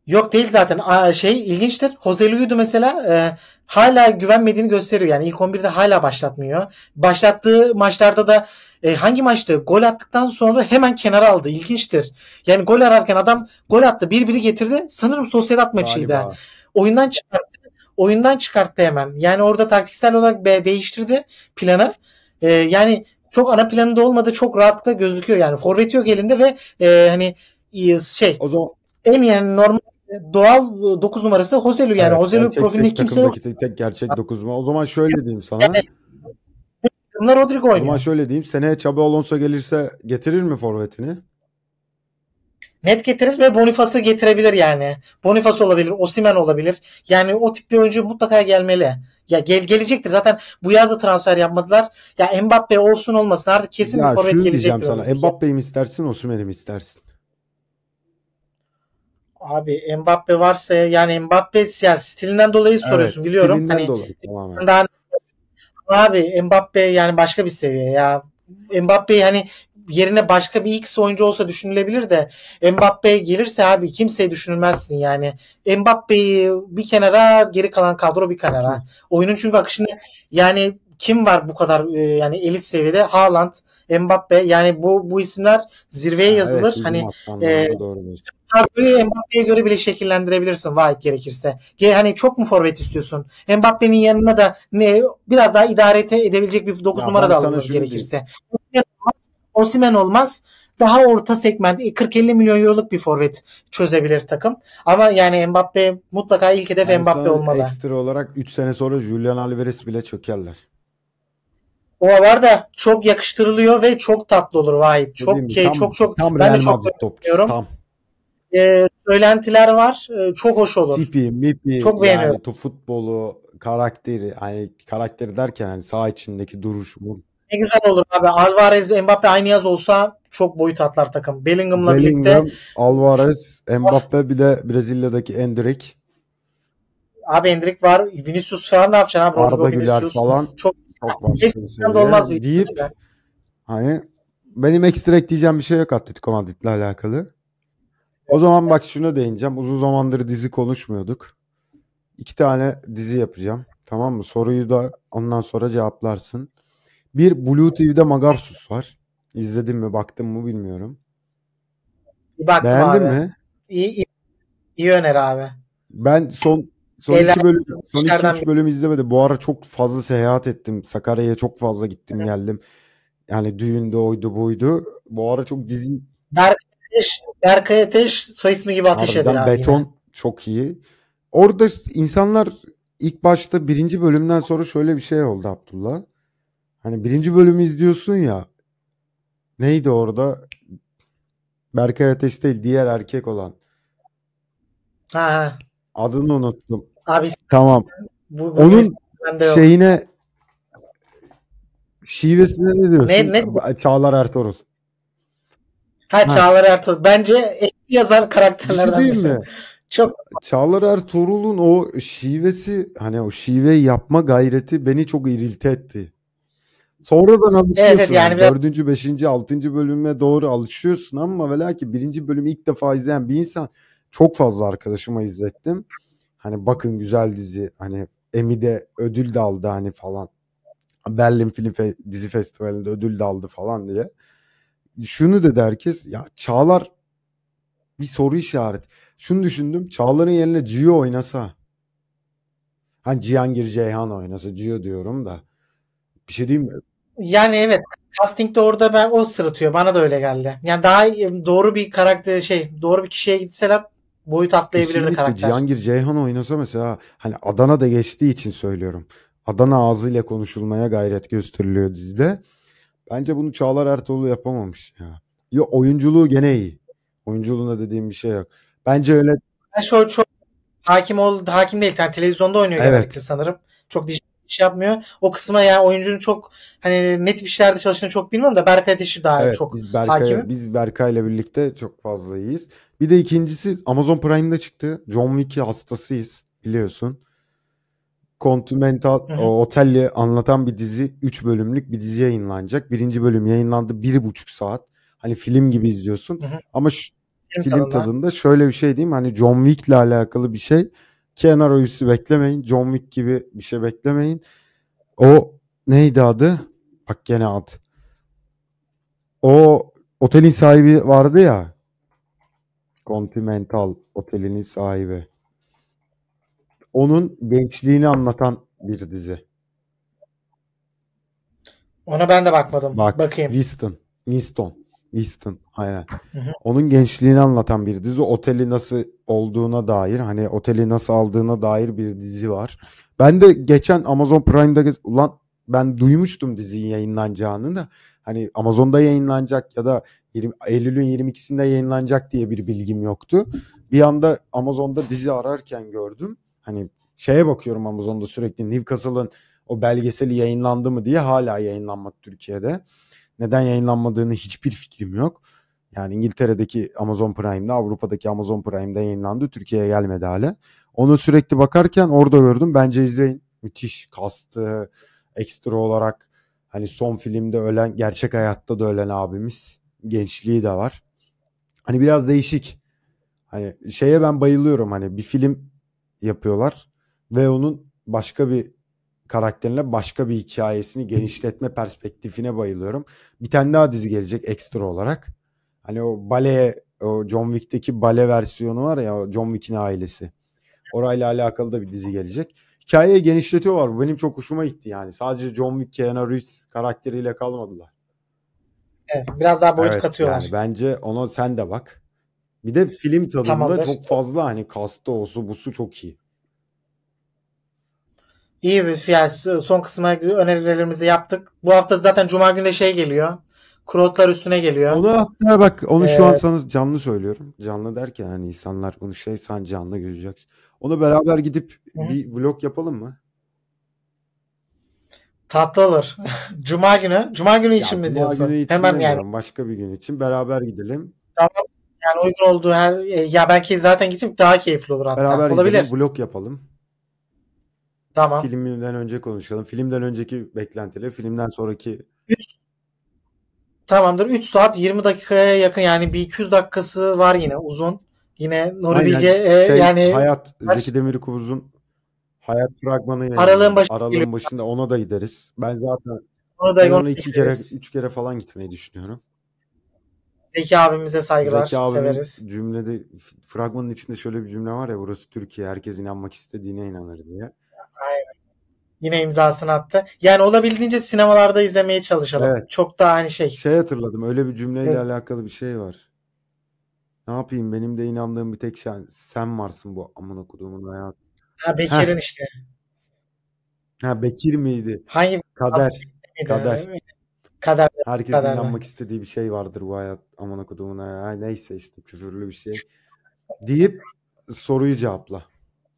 Yok değil zaten. Aa, şey ilginçtir. Jose Luis'u mesela e, hala güvenmediğini gösteriyor. Yani ilk 11'de hala başlatmıyor. Başlattığı maçlarda da e, hangi maçtı? Gol attıktan sonra hemen kenara aldı. İlginçtir. Yani gol ararken adam gol attı. 1-1'i getirdi. Sanırım Sociedad maçıydı. Galiba. Oyundan çıkarttı. Oyundan çıkarttı hemen. Yani orada taktiksel olarak değiştirdi planı. E, yani çok ana planında olmadı. Çok rahatlıkla gözüküyor. Yani forveti yok elinde ve e, hani e, şey O zaman en yani normal doğal 9 numarası Jose Lu yani evet, Jose Lu gerçek profilinde kimse yok. tek, gerçek dokuzma. O zaman şöyle diyeyim sana. Evet. Bunlar Rodrigo O zaman oynuyor. şöyle diyeyim. Seneye Xabi Alonso gelirse getirir mi forvetini? Net getirir ve Bonifas'ı getirebilir yani. Bonifas olabilir, Osimhen olabilir. Yani o tip bir oyuncu mutlaka gelmeli. Ya gel gelecektir. Zaten bu yaz da transfer yapmadılar. Ya Mbappe olsun olmasın artık kesin ya bir forvet şunu diyeceğim gelecektir. sana. Mbappe'yi mi istersin, Osimhen'i mi istersin? Abi Mbappe varsa yani Mbappe ya stilinden dolayı soruyorsun Evet, biliyorum. stilinden Hani dolayı tamamen. daha abi Mbappe yani başka bir seviye ya. Mbappe yani yerine başka bir X oyuncu olsa düşünülebilir de Mbappe gelirse abi kimseyi düşünülmezsin yani. Mbappe'yi bir kenara geri kalan kadro bir kenara. Oyunun çünkü akışını yani kim var bu kadar e, yani elit seviyede? Haaland, Mbappe yani bu bu isimler zirveye yazılır. Evet, hani e, kadroyu Mbappe'ye göre bile şekillendirebilirsin vaat gerekirse. Ge- Hani çok mu forvet istiyorsun? Mbappe'nin yanına da ne biraz daha idare edebilecek bir 9 Ya numara da alınır gerekirse. Osimhen olmaz. Osimhen olmaz. Daha orta segment 40-50 milyon euroluk bir forvet çözebilir takım. Ama yani Mbappe mutlaka ilk hedef Ben Mbappe olmalı. Ekstra olarak 3 sene sonra Julian Alvarez bile çökerler. O var da çok yakıştırılıyor ve çok tatlı olur Vahit. Çok Dediğim key, tam, çok çok tam ben de çok beğeniyorum. Tam. e, söylentiler var. E, çok hoş olur. Tipi, mipi, Çok beğeniyorum. yani futbolu, karakteri, hani karakteri derken hani saha içindeki duruş, vur- Ne güzel olur abi. Alvarez, Mbappe aynı yaz olsa çok boyut atlar takım. Bellingham'la Bellingham, birlikte Alvarez, Mbappe bir de Brezilya'daki Endrick, abi Endrick var. Vinicius falan ne yapacaksın abi? Arda Rodrigo, Güler Vinicius. falan Çok çok başka de olmaz bir deyip hani benim ekstra ekleyeceğim bir şey yok Atletico Madrid'le alakalı. O zaman bak şuna değineceğim. Uzun zamandır dizi konuşmuyorduk. İki tane dizi yapacağım. Tamam mı? Soruyu da ondan sonra cevaplarsın. Bir Blue TV'de Magarsus var. İzledin mi baktın mı bilmiyorum. Baktım Beğendin abi. mi? İyi, iyi, iyi öneri abi. Ben son son Eğlen- iki bölüm son iki üç bölüm izlemedim. Bu ara çok fazla seyahat ettim. Sakarya'ya çok fazla gittim geldim. Yani düğünde oydu buydu. Bu ara çok dizi Berkay Ateş, Berkay Ateş soy ismi gibi ateş ediyor abi. beton yine. çok iyi. Orada insanlar ilk başta birinci bölümden sonra şöyle bir şey oldu Abdullah. Hani birinci bölümü izliyorsun ya. Neydi orada? Berkay Ateş değil diğer erkek olan. Ha, ha. Adını unuttum. Abi Tamam. bu, bu Onun şeyine şivesine ne diyorsun? Ne- ne- Çağlar Ertuğrul. Ha Çağlar Ertuğrul. Bence eski yazar Ciddi karakterlerden değil mi? Çok Çağlar Ertuğrul'un o şivesi hani o şiveyi yapma gayreti beni çok irilte etti. Sonradan alışıyorsun. Evet, yani biraz- Dördüncü, beşinci, altıncı bölüme doğru alışıyorsun ama ve lakin birinci bölümü ilk defa izleyen bir insan çok fazla arkadaşıma izlettim. Hani bakın güzel dizi hani Emmy'de ödül de aldı hani falan. Berlin Film Fe- Dizi Festivali'nde ödül de aldı falan diye. Şunu dedi herkes ya Çağlar bir soru işareti. Şunu düşündüm. Çağlar'ın yerine Gio oynasa. Hani Cihangir Ceyhan oynasa. Gio diyorum da. Bir şey diyeyim mi? Yani evet castingde orada ben o sırıtıyor. Bana da öyle geldi. Yani daha doğru bir karakter şey doğru bir kişiye gitseler boyut atlayabilirdi Kesinlikle karakter. Cihangir Ceyhan oynasa mesela hani Adana'da geçtiği için söylüyorum. Adana ağzıyla konuşulmaya gayret gösteriliyor dizide. Bence bunu Çağlar Ertuğrul yapamamış ya. Yo, oyunculuğu gene iyi. Oyunculuğuna dediğim bir şey yok. Bence öyle Ben şu çok hakim ol hakim değil. Yani televizyonda oynuyor Evet. genellikle sanırım. Çok dijital şey yapmıyor. O kısma yani oyuncunun çok hani net bir şeylerde çalıştığını çok bilmiyorum da Berkay Ateş'i daha Evet, çok biz Berkay hakimim. biz Berkay'la birlikte çok fazla iyiyiz. Bir de ikincisi Amazon Prime'da çıktı. John Wick hastasıyız biliyorsun. Continental otelli anlatan bir dizi 3 bölümlük bir dizi yayınlanacak. Birinci bölüm yayınlandı bir buçuk saat. Hani film gibi izliyorsun. Hı hı. Ama şu, Film film tadında. tadında şöyle bir şey diyeyim. Hani John Wick'le alakalı bir şey. Kenar oyuncusu beklemeyin. John Wick gibi bir şey beklemeyin. O neydi adı? Bak gene ad. O otelin sahibi vardı ya. Continental otelinin sahibi. Onun gençliğini anlatan bir dizi. Ona ben de bakmadım. Bak Bakayım. Winston. Winston. Winston aynen. Onun gençliğini anlatan bir dizi. Oteli nasıl olduğuna dair hani oteli nasıl aldığına dair bir dizi var. Ben de geçen Amazon Prime'da ulan ben duymuştum dizinin yayınlanacağını da hani Amazon'da yayınlanacak ya da 20, Eylül'ün 22'sinde yayınlanacak diye bir bilgim yoktu. Bir anda Amazon'da dizi ararken gördüm. Hani şeye bakıyorum Amazon'da sürekli Newcastle'ın o belgeseli yayınlandı mı diye hala yayınlanmadı Türkiye'de. Neden yayınlanmadığını hiçbir fikrim yok. Yani İngiltere'deki Amazon Prime'de, Avrupa'daki Amazon Prime'de yayınlandı. Türkiye'ye gelmedi hala. Onu sürekli bakarken orada gördüm. Bence izleyin. Müthiş kastı, ekstra olarak hani son filmde ölen, gerçek hayatta da ölen abimiz. Gençliği de var. Hani biraz değişik. Hani şeye ben bayılıyorum. Hani bir film yapıyorlar ve onun başka bir karakterine başka bir hikayesini genişletme perspektifine bayılıyorum. Bir tane daha dizi gelecek ekstra olarak. Hani o bale, o John Wick'teki bale versiyonu var ya John Wick'in ailesi. Orayla alakalı da bir dizi gelecek. Hikayeyi genişletiyorlar. Bu benim çok hoşuma gitti yani. Sadece John Wick, Keanu Reeves karakteriyle kalmadılar. Evet, biraz daha boyut Evet, katıyorlar. Yani bence ona sen de bak. Bir de film tadında Tamamdır. çok fazla hani kastı olsu busu çok iyi. İyi bir yani son kısma önerilerimizi yaptık. Bu hafta zaten Cuma günü de şey geliyor. Krotlar üstüne geliyor. Onu hatta bak onu şu an Ee, sana canlı söylüyorum. Canlı derken hani insanlar bunu şey sen canlı göreceksin. Onu beraber gidip Hı bir vlog yapalım mı? Tatlı olur. Cuma günü. Cuma günü için Ya mi Cuma diyorsun? günü için Hemen yani. başka bir gün için beraber gidelim. Tamam. Yani uygun olduğu her e, ya belki zaten gidip daha keyifli olur hatta. Beraber Olabilir. gidelim vlog yapalım. Tamam. Filmden önce konuşalım. Filmden önceki beklentileri, filmden sonraki Üç- Tamamdır. 3 saat 20 dakikaya yakın yani bir 200 dakikası var yine uzun. Yine Nuri Aynen. Bilge e, şey yani Hayat Baş- Zeki Demirkubuz'un Hayat fragmanı Aralığın yayınlandı. başında Aralığın başında ona da gideriz. Ben zaten ben da ona onu iki kere, üç kere falan gitmeyi düşünüyorum. Zeki abimize saygılar. Zeki severiz. cümlede fragmanın içinde şöyle bir cümle var ya burası Türkiye herkes inanmak istediğine inanır diye. Yine imzasını attı. Yani olabildiğince sinemalarda izlemeye çalışalım. Evet. Çok daha hani şey. Şey hatırladım öyle bir cümleyle Evet. alakalı bir şey var. Ne yapayım benim de inandığım bir tek sen, sen varsın bu amına koduğumun hayat. Ha Bekir'in işte. Ha Bekir miydi? Hangi Kader. miydi? Kader. Kader. Herkesin Kaderden. inanmak istediği bir şey vardır bu hayat. Amına koduğum hayat. Neyse işte küfürlü bir şey. Deyip soruyu cevapla.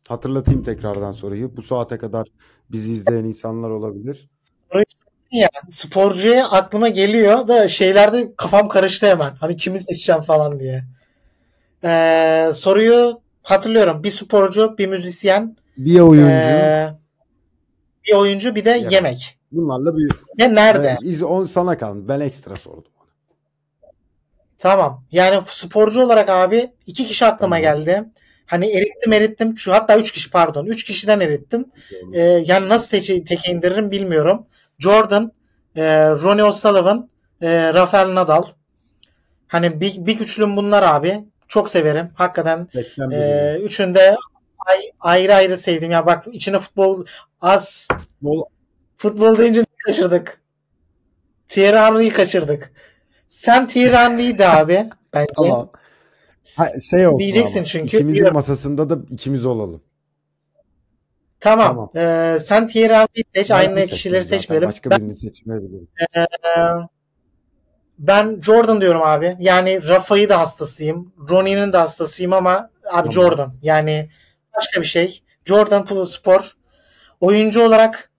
Hatırlatayım tekrardan soruyu. Bu saate kadar bizi izleyen insanlar olabilir. Ya sporcuya aklıma geliyor da şeylerde kafam karıştı hemen. Hani kimi seçeceğim falan diye. Ee, soruyu hatırlıyorum. Bir sporcu, bir müzisyen, Bir oyuncu. ee, bir oyuncu, bir de Yemek. yemek. Bunlarla bir Ya nerede? Ben, iz, on sana kaldı. Ben ekstra sordum. Tamam. Yani sporcu olarak abi iki kişi aklıma Tamam. geldi. Hani erittim erittim. Şu hatta üç kişi pardon. Üç kişiden erittim. Ee, yani nasıl seçi, teke indiririm bilmiyorum. Jordan, e, Ronnie O'Sullivan, e, Rafael Nadal. Hani bir, bir üçlüm bunlar abi. Çok severim. Hakikaten e, birini. üçünü de ay- ayrı ayrı sevdim. Ya bak içine futbol az Futbol- futbol deyince kaçırdık? Thierry Henry'i kaçırdık. Sen Thierry Henry'ydi abi bence. Ama ha, şey olsun Diyeceksin ama, çünkü. ikimizin Biliyorum. masasında da ikimiz olalım. Tamam. Tamam. Ee, sen Thierry Henry'i seç. Ben Aynı kişileri zaten. seçmeyelim. Başka Ben, birini seçmeyebilirim. ben Jordan diyorum abi. Yani Rafa'yı da hastasıyım. Ronnie'nin de hastasıyım ama abi Tamam. Jordan. Yani başka bir şey. Jordan Spor. Oyuncu olarak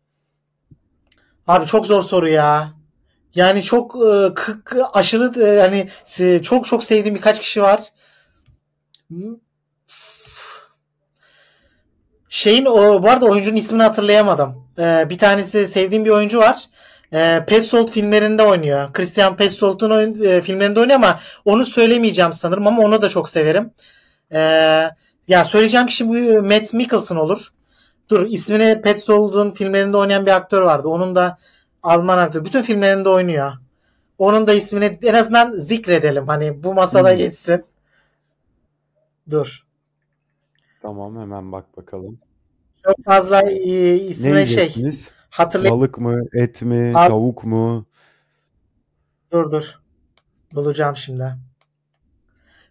abi çok zor soru ya. Yani çok e, aşırı e, yani çok çok sevdiğim birkaç kişi var. Şeyin o bu arada oyuncunun ismini hatırlayamadım. Ee, bir tanesi sevdiğim bir oyuncu var. Ee, Petzold filmlerinde oynuyor. Christian Petzold'un oyun, e, filmlerinde oynuyor ama onu söylemeyeceğim sanırım ama onu da çok severim. Ee, ya söyleyeceğim kişi bu Matt Mikkelsen olur. Dur ismini Petzold'un filmlerinde oynayan bir aktör vardı. Onun da Alman aktör. Bütün filmlerinde oynuyor. Onun da ismini en azından zikredelim. Hani bu masada Hmm. geçsin. Dur. Tamam hemen bak bakalım. Çok fazla e, Ne ismine şey hatırlay Balık mı? Et mi? Abi- Tavuk mu? Dur dur. Bulacağım şimdi.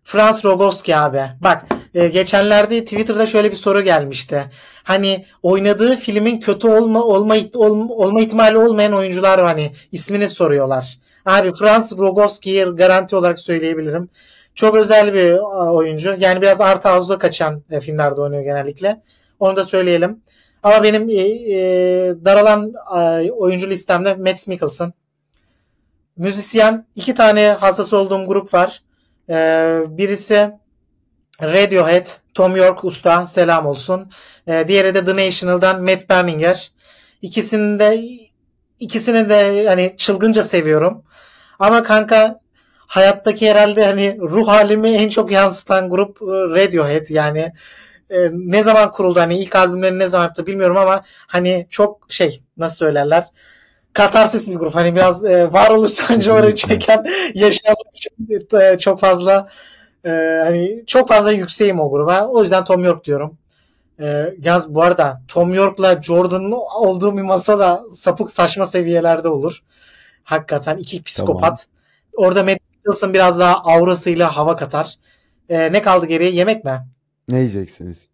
Frans Rogowski abi. Bak e, geçenlerde Twitter'da şöyle bir soru gelmişti. Hani oynadığı filmin kötü olma olma it- olma, olma ihtimali olmayan oyuncular var hani ismini soruyorlar. Abi Frans Rogowski'yi garanti olarak söyleyebilirim. Çok özel bir oyuncu. Yani biraz artı ağızda kaçan e, filmlerde oynuyor genellikle. Onu da söyleyelim. Ama benim e, e, daralan e, oyuncu listemde Mads Mikkelsen. Müzisyen iki tane hassas olduğum grup var. Ee, birisi Radiohead, Tom York usta selam olsun. Ee, diğeri de The National'dan Matt Berninger. İkisini de ikisini de hani çılgınca seviyorum. Ama kanka hayattaki herhalde hani ruh halimi en çok yansıtan grup e, Radiohead yani e, ne zaman kuruldu hani ilk albümlerini ne zaman yaptı bilmiyorum ama hani çok şey nasıl söylerler katarsis bir grup. Hani biraz e, varoluş sancıları çeken yaşamak için e, çok fazla e, hani çok fazla yükseğim o gruba. O yüzden Tom York diyorum. E, yalnız bu arada Tom York'la Jordan'ın olduğu bir masa da sapık saçma seviyelerde olur. Hakikaten iki psikopat. Orada Matt Mikkelsen biraz daha aurasıyla hava katar. E, ne kaldı geriye? Yemek mi? Ne yiyeceksiniz?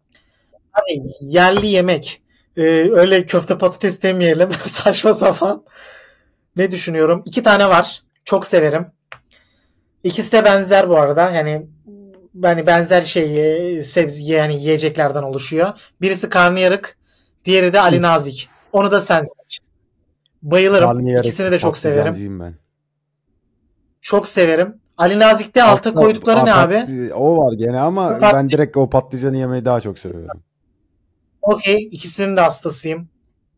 Abi, yerli yemek. Ee, öyle köfte patates demeyelim. Saçma sapan. Ne düşünüyorum? İki tane var. Çok severim. İkisi de benzer bu arada. Yani yani benzer şey e, sebze yani yiyeceklerden oluşuyor. Birisi karnıyarık, diğeri de Ali. Nazik. Onu da sen seç. Bayılırım. İkisini de çok severim. ben. Çok severim. Ali Nazik'te alta Hatta- koydukları ne Aa, abi? O var gene ama Pat- ben direkt o patlıcanı yemeyi daha çok seviyorum. Okey. ikisinin de hastasıyım.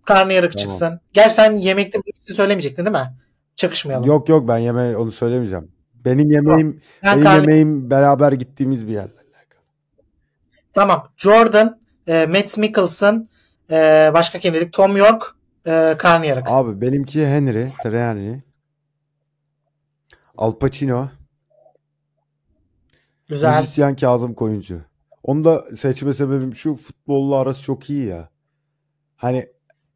Karnıyarık Tamam. çıksın. Gerçi sen yemekte bu söylemeyecektin değil mi? Çakışmayalım. Yok yok ben yeme onu söylemeyeceğim. Benim yemeğim Ben benim karnı- yemeğim beraber gittiğimiz bir yerle alakalı. Tamam. Jordan, e, Matt Mikkelsen, e, başka kim dedik? Tom York, e, karnıyarık. Abi benimki Henry, Terry Henry. Al Pacino, Güzel. Müzisyen Kazım Koyuncu. Onu da seçme sebebim şu futbolla arası çok iyi ya. Hani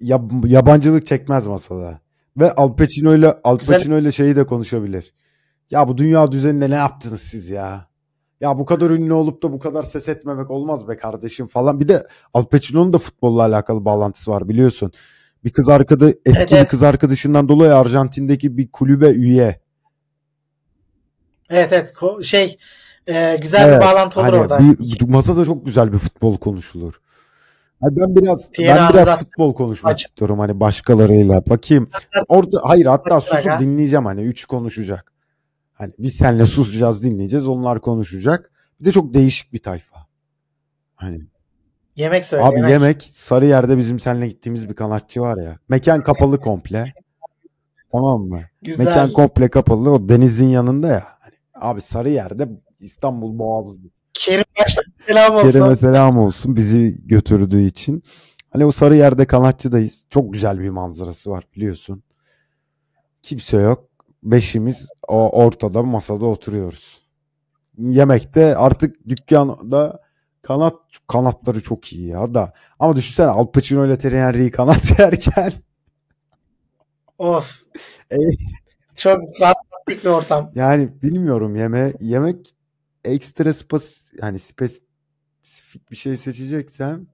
yab- yabancılık çekmez masada. Ve Al Pacino ile Al. Pacino ile şeyi de konuşabilir. Ya bu dünya düzeninde ne yaptınız siz ya? Ya bu kadar ünlü olup da bu kadar ses etmemek olmaz be kardeşim falan. Bir de Al Pacino'nun da futbolla alakalı bağlantısı var biliyorsun. Bir kız arkadaşı eski Evet, bir kız arkadaşından dolayı Arjantin'deki bir kulübe üye. Evet evet şey e, güzel Evet, bir bağlantı olur Hani orada. bir, masada çok güzel bir futbol konuşulur. Hani ben biraz Thierry ben biraz futbol konuşmak Aç. istiyorum hani başkalarıyla. Bakayım. Orada hayır hatta susup dinleyeceğim hani üç konuşacak. Hani biz seninle susacağız dinleyeceğiz onlar konuşacak. Bir de çok değişik bir tayfa. Hani Yemek söyle. abi yemek. yemek Sarıyer'de bizim seninle gittiğimiz bir kanatçı var ya. Mekan kapalı komple. tamam mı? Güzel. Mekan komple kapalı. O denizin yanında ya. Abi Sarıyer'de İstanbul Boğazı Kerim başta selam olsun. Kerem'e selam olsun bizi götürdüğü için. Hani o sarı yerde kanatçıdayız. Çok güzel bir manzarası var biliyorsun. Kimse yok. Beşimiz o ortada masada oturuyoruz. Yemekte artık dükkanda kanat kanatları çok iyi ya da. Ama düşünsene Al Pacino ile Thierry Henry'yi kanat yerken Of. Çok bir ortam. yani bilmiyorum yeme yemek ekstra spas yani spesifik bir şey seçeceksem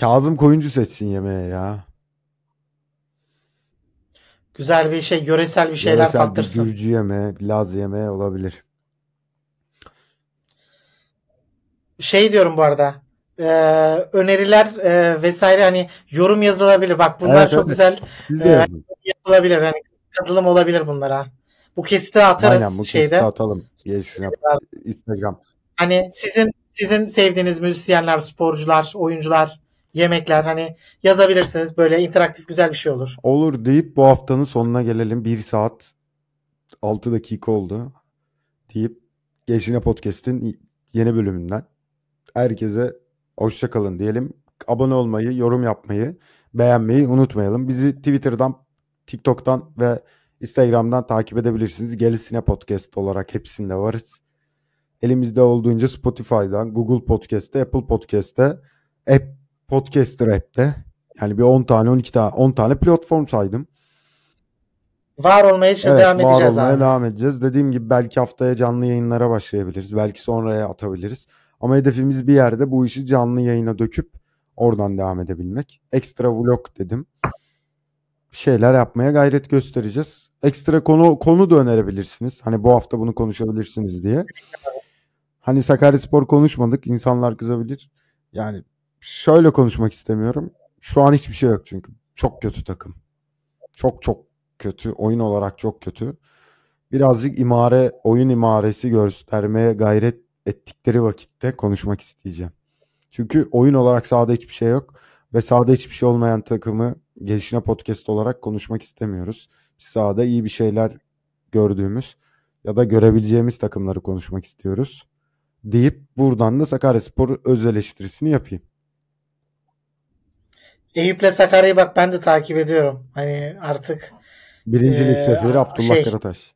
Kazım Koyuncu seçsin yemeğe ya. Güzel bir şey, yöresel bir şeyler Yöresel bir tattırsın. Gürcü yemeği, bir Laz yemeği olabilir. Şey diyorum bu arada. e, öneriler e, vesaire hani yorum yazılabilir. Bak bunlar Evet, çok evet. güzel Siz de yazın. Yapılabilir. Hani katılım olabilir bunlara. Bu kesiti atarız Aynen bu şeyde. kesiti atalım. Gelişine Instagram. Hani sizin sizin sevdiğiniz müzisyenler, sporcular, oyuncular, yemekler hani yazabilirsiniz. Böyle interaktif güzel bir şey olur. Olur deyip bu haftanın sonuna gelelim. 1 saat 6 dakika oldu. Deyip Gelişine Podcast'in yeni bölümünden herkese hoşça kalın diyelim. Abone olmayı, yorum yapmayı, beğenmeyi unutmayalım. Bizi Twitter'dan, TikTok'tan ve Instagram'dan takip edebilirsiniz. Gelisine Podcast olarak hepsinde varız. Elimizde olduğunca Spotify'dan, Google Podcast'te, Apple Podcast'te, App Podcaster App'te yani bir 10 tane, 12 tane, 10 tane platform saydım. Var olmaya için Evet, devam var edeceğiz olmaya abi. devam edeceğiz. Dediğim gibi belki haftaya canlı yayınlara başlayabiliriz. Belki sonraya atabiliriz. Ama hedefimiz bir yerde bu işi canlı yayına döküp oradan devam edebilmek. Ekstra vlog dedim. Bir şeyler yapmaya gayret göstereceğiz. Ekstra konu konu da önerebilirsiniz. Hani bu hafta bunu konuşabilirsiniz diye. Hani Sakaryaspor konuşmadık. İnsanlar kızabilir. Yani şöyle konuşmak istemiyorum. Şu an hiçbir şey yok çünkü. Çok kötü takım. Çok çok kötü. Oyun olarak çok kötü. Birazcık imare, oyun imaresi göstermeye gayret ettikleri vakitte konuşmak isteyeceğim. Çünkü oyun olarak sahada hiçbir şey yok. Ve sahada hiçbir şey olmayan takımı gelişine podcast olarak konuşmak istemiyoruz. Biz sahada iyi bir şeyler gördüğümüz ya da görebileceğimiz takımları konuşmak istiyoruz. Deyip buradan da Sakaryaspor öz eleştirisini yapayım. Eyüp'le Sakarya'yı bak ben de takip ediyorum. Hani artık Birincilik Ee, seferi Abdullah şey- Karataş.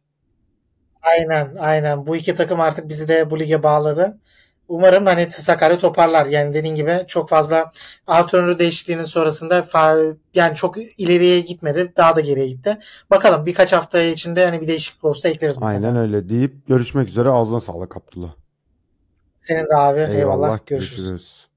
aynen aynen bu iki takım artık bizi de bu lige bağladı. Umarım hani Sakarya toparlar. Yani dediğin gibi çok fazla antrenör değişikliğinin sonrasında yani çok ileriye gitmedi. Daha da geriye gitti. Bakalım birkaç hafta içinde hani bir değişiklik olursa ekleriz. Aynen öyle deyip görüşmek üzere. Ağzına sağlık Abdullah. Senin de abi. Eyvallah. Eyvallah. Görüşürüz. Görüşürüz.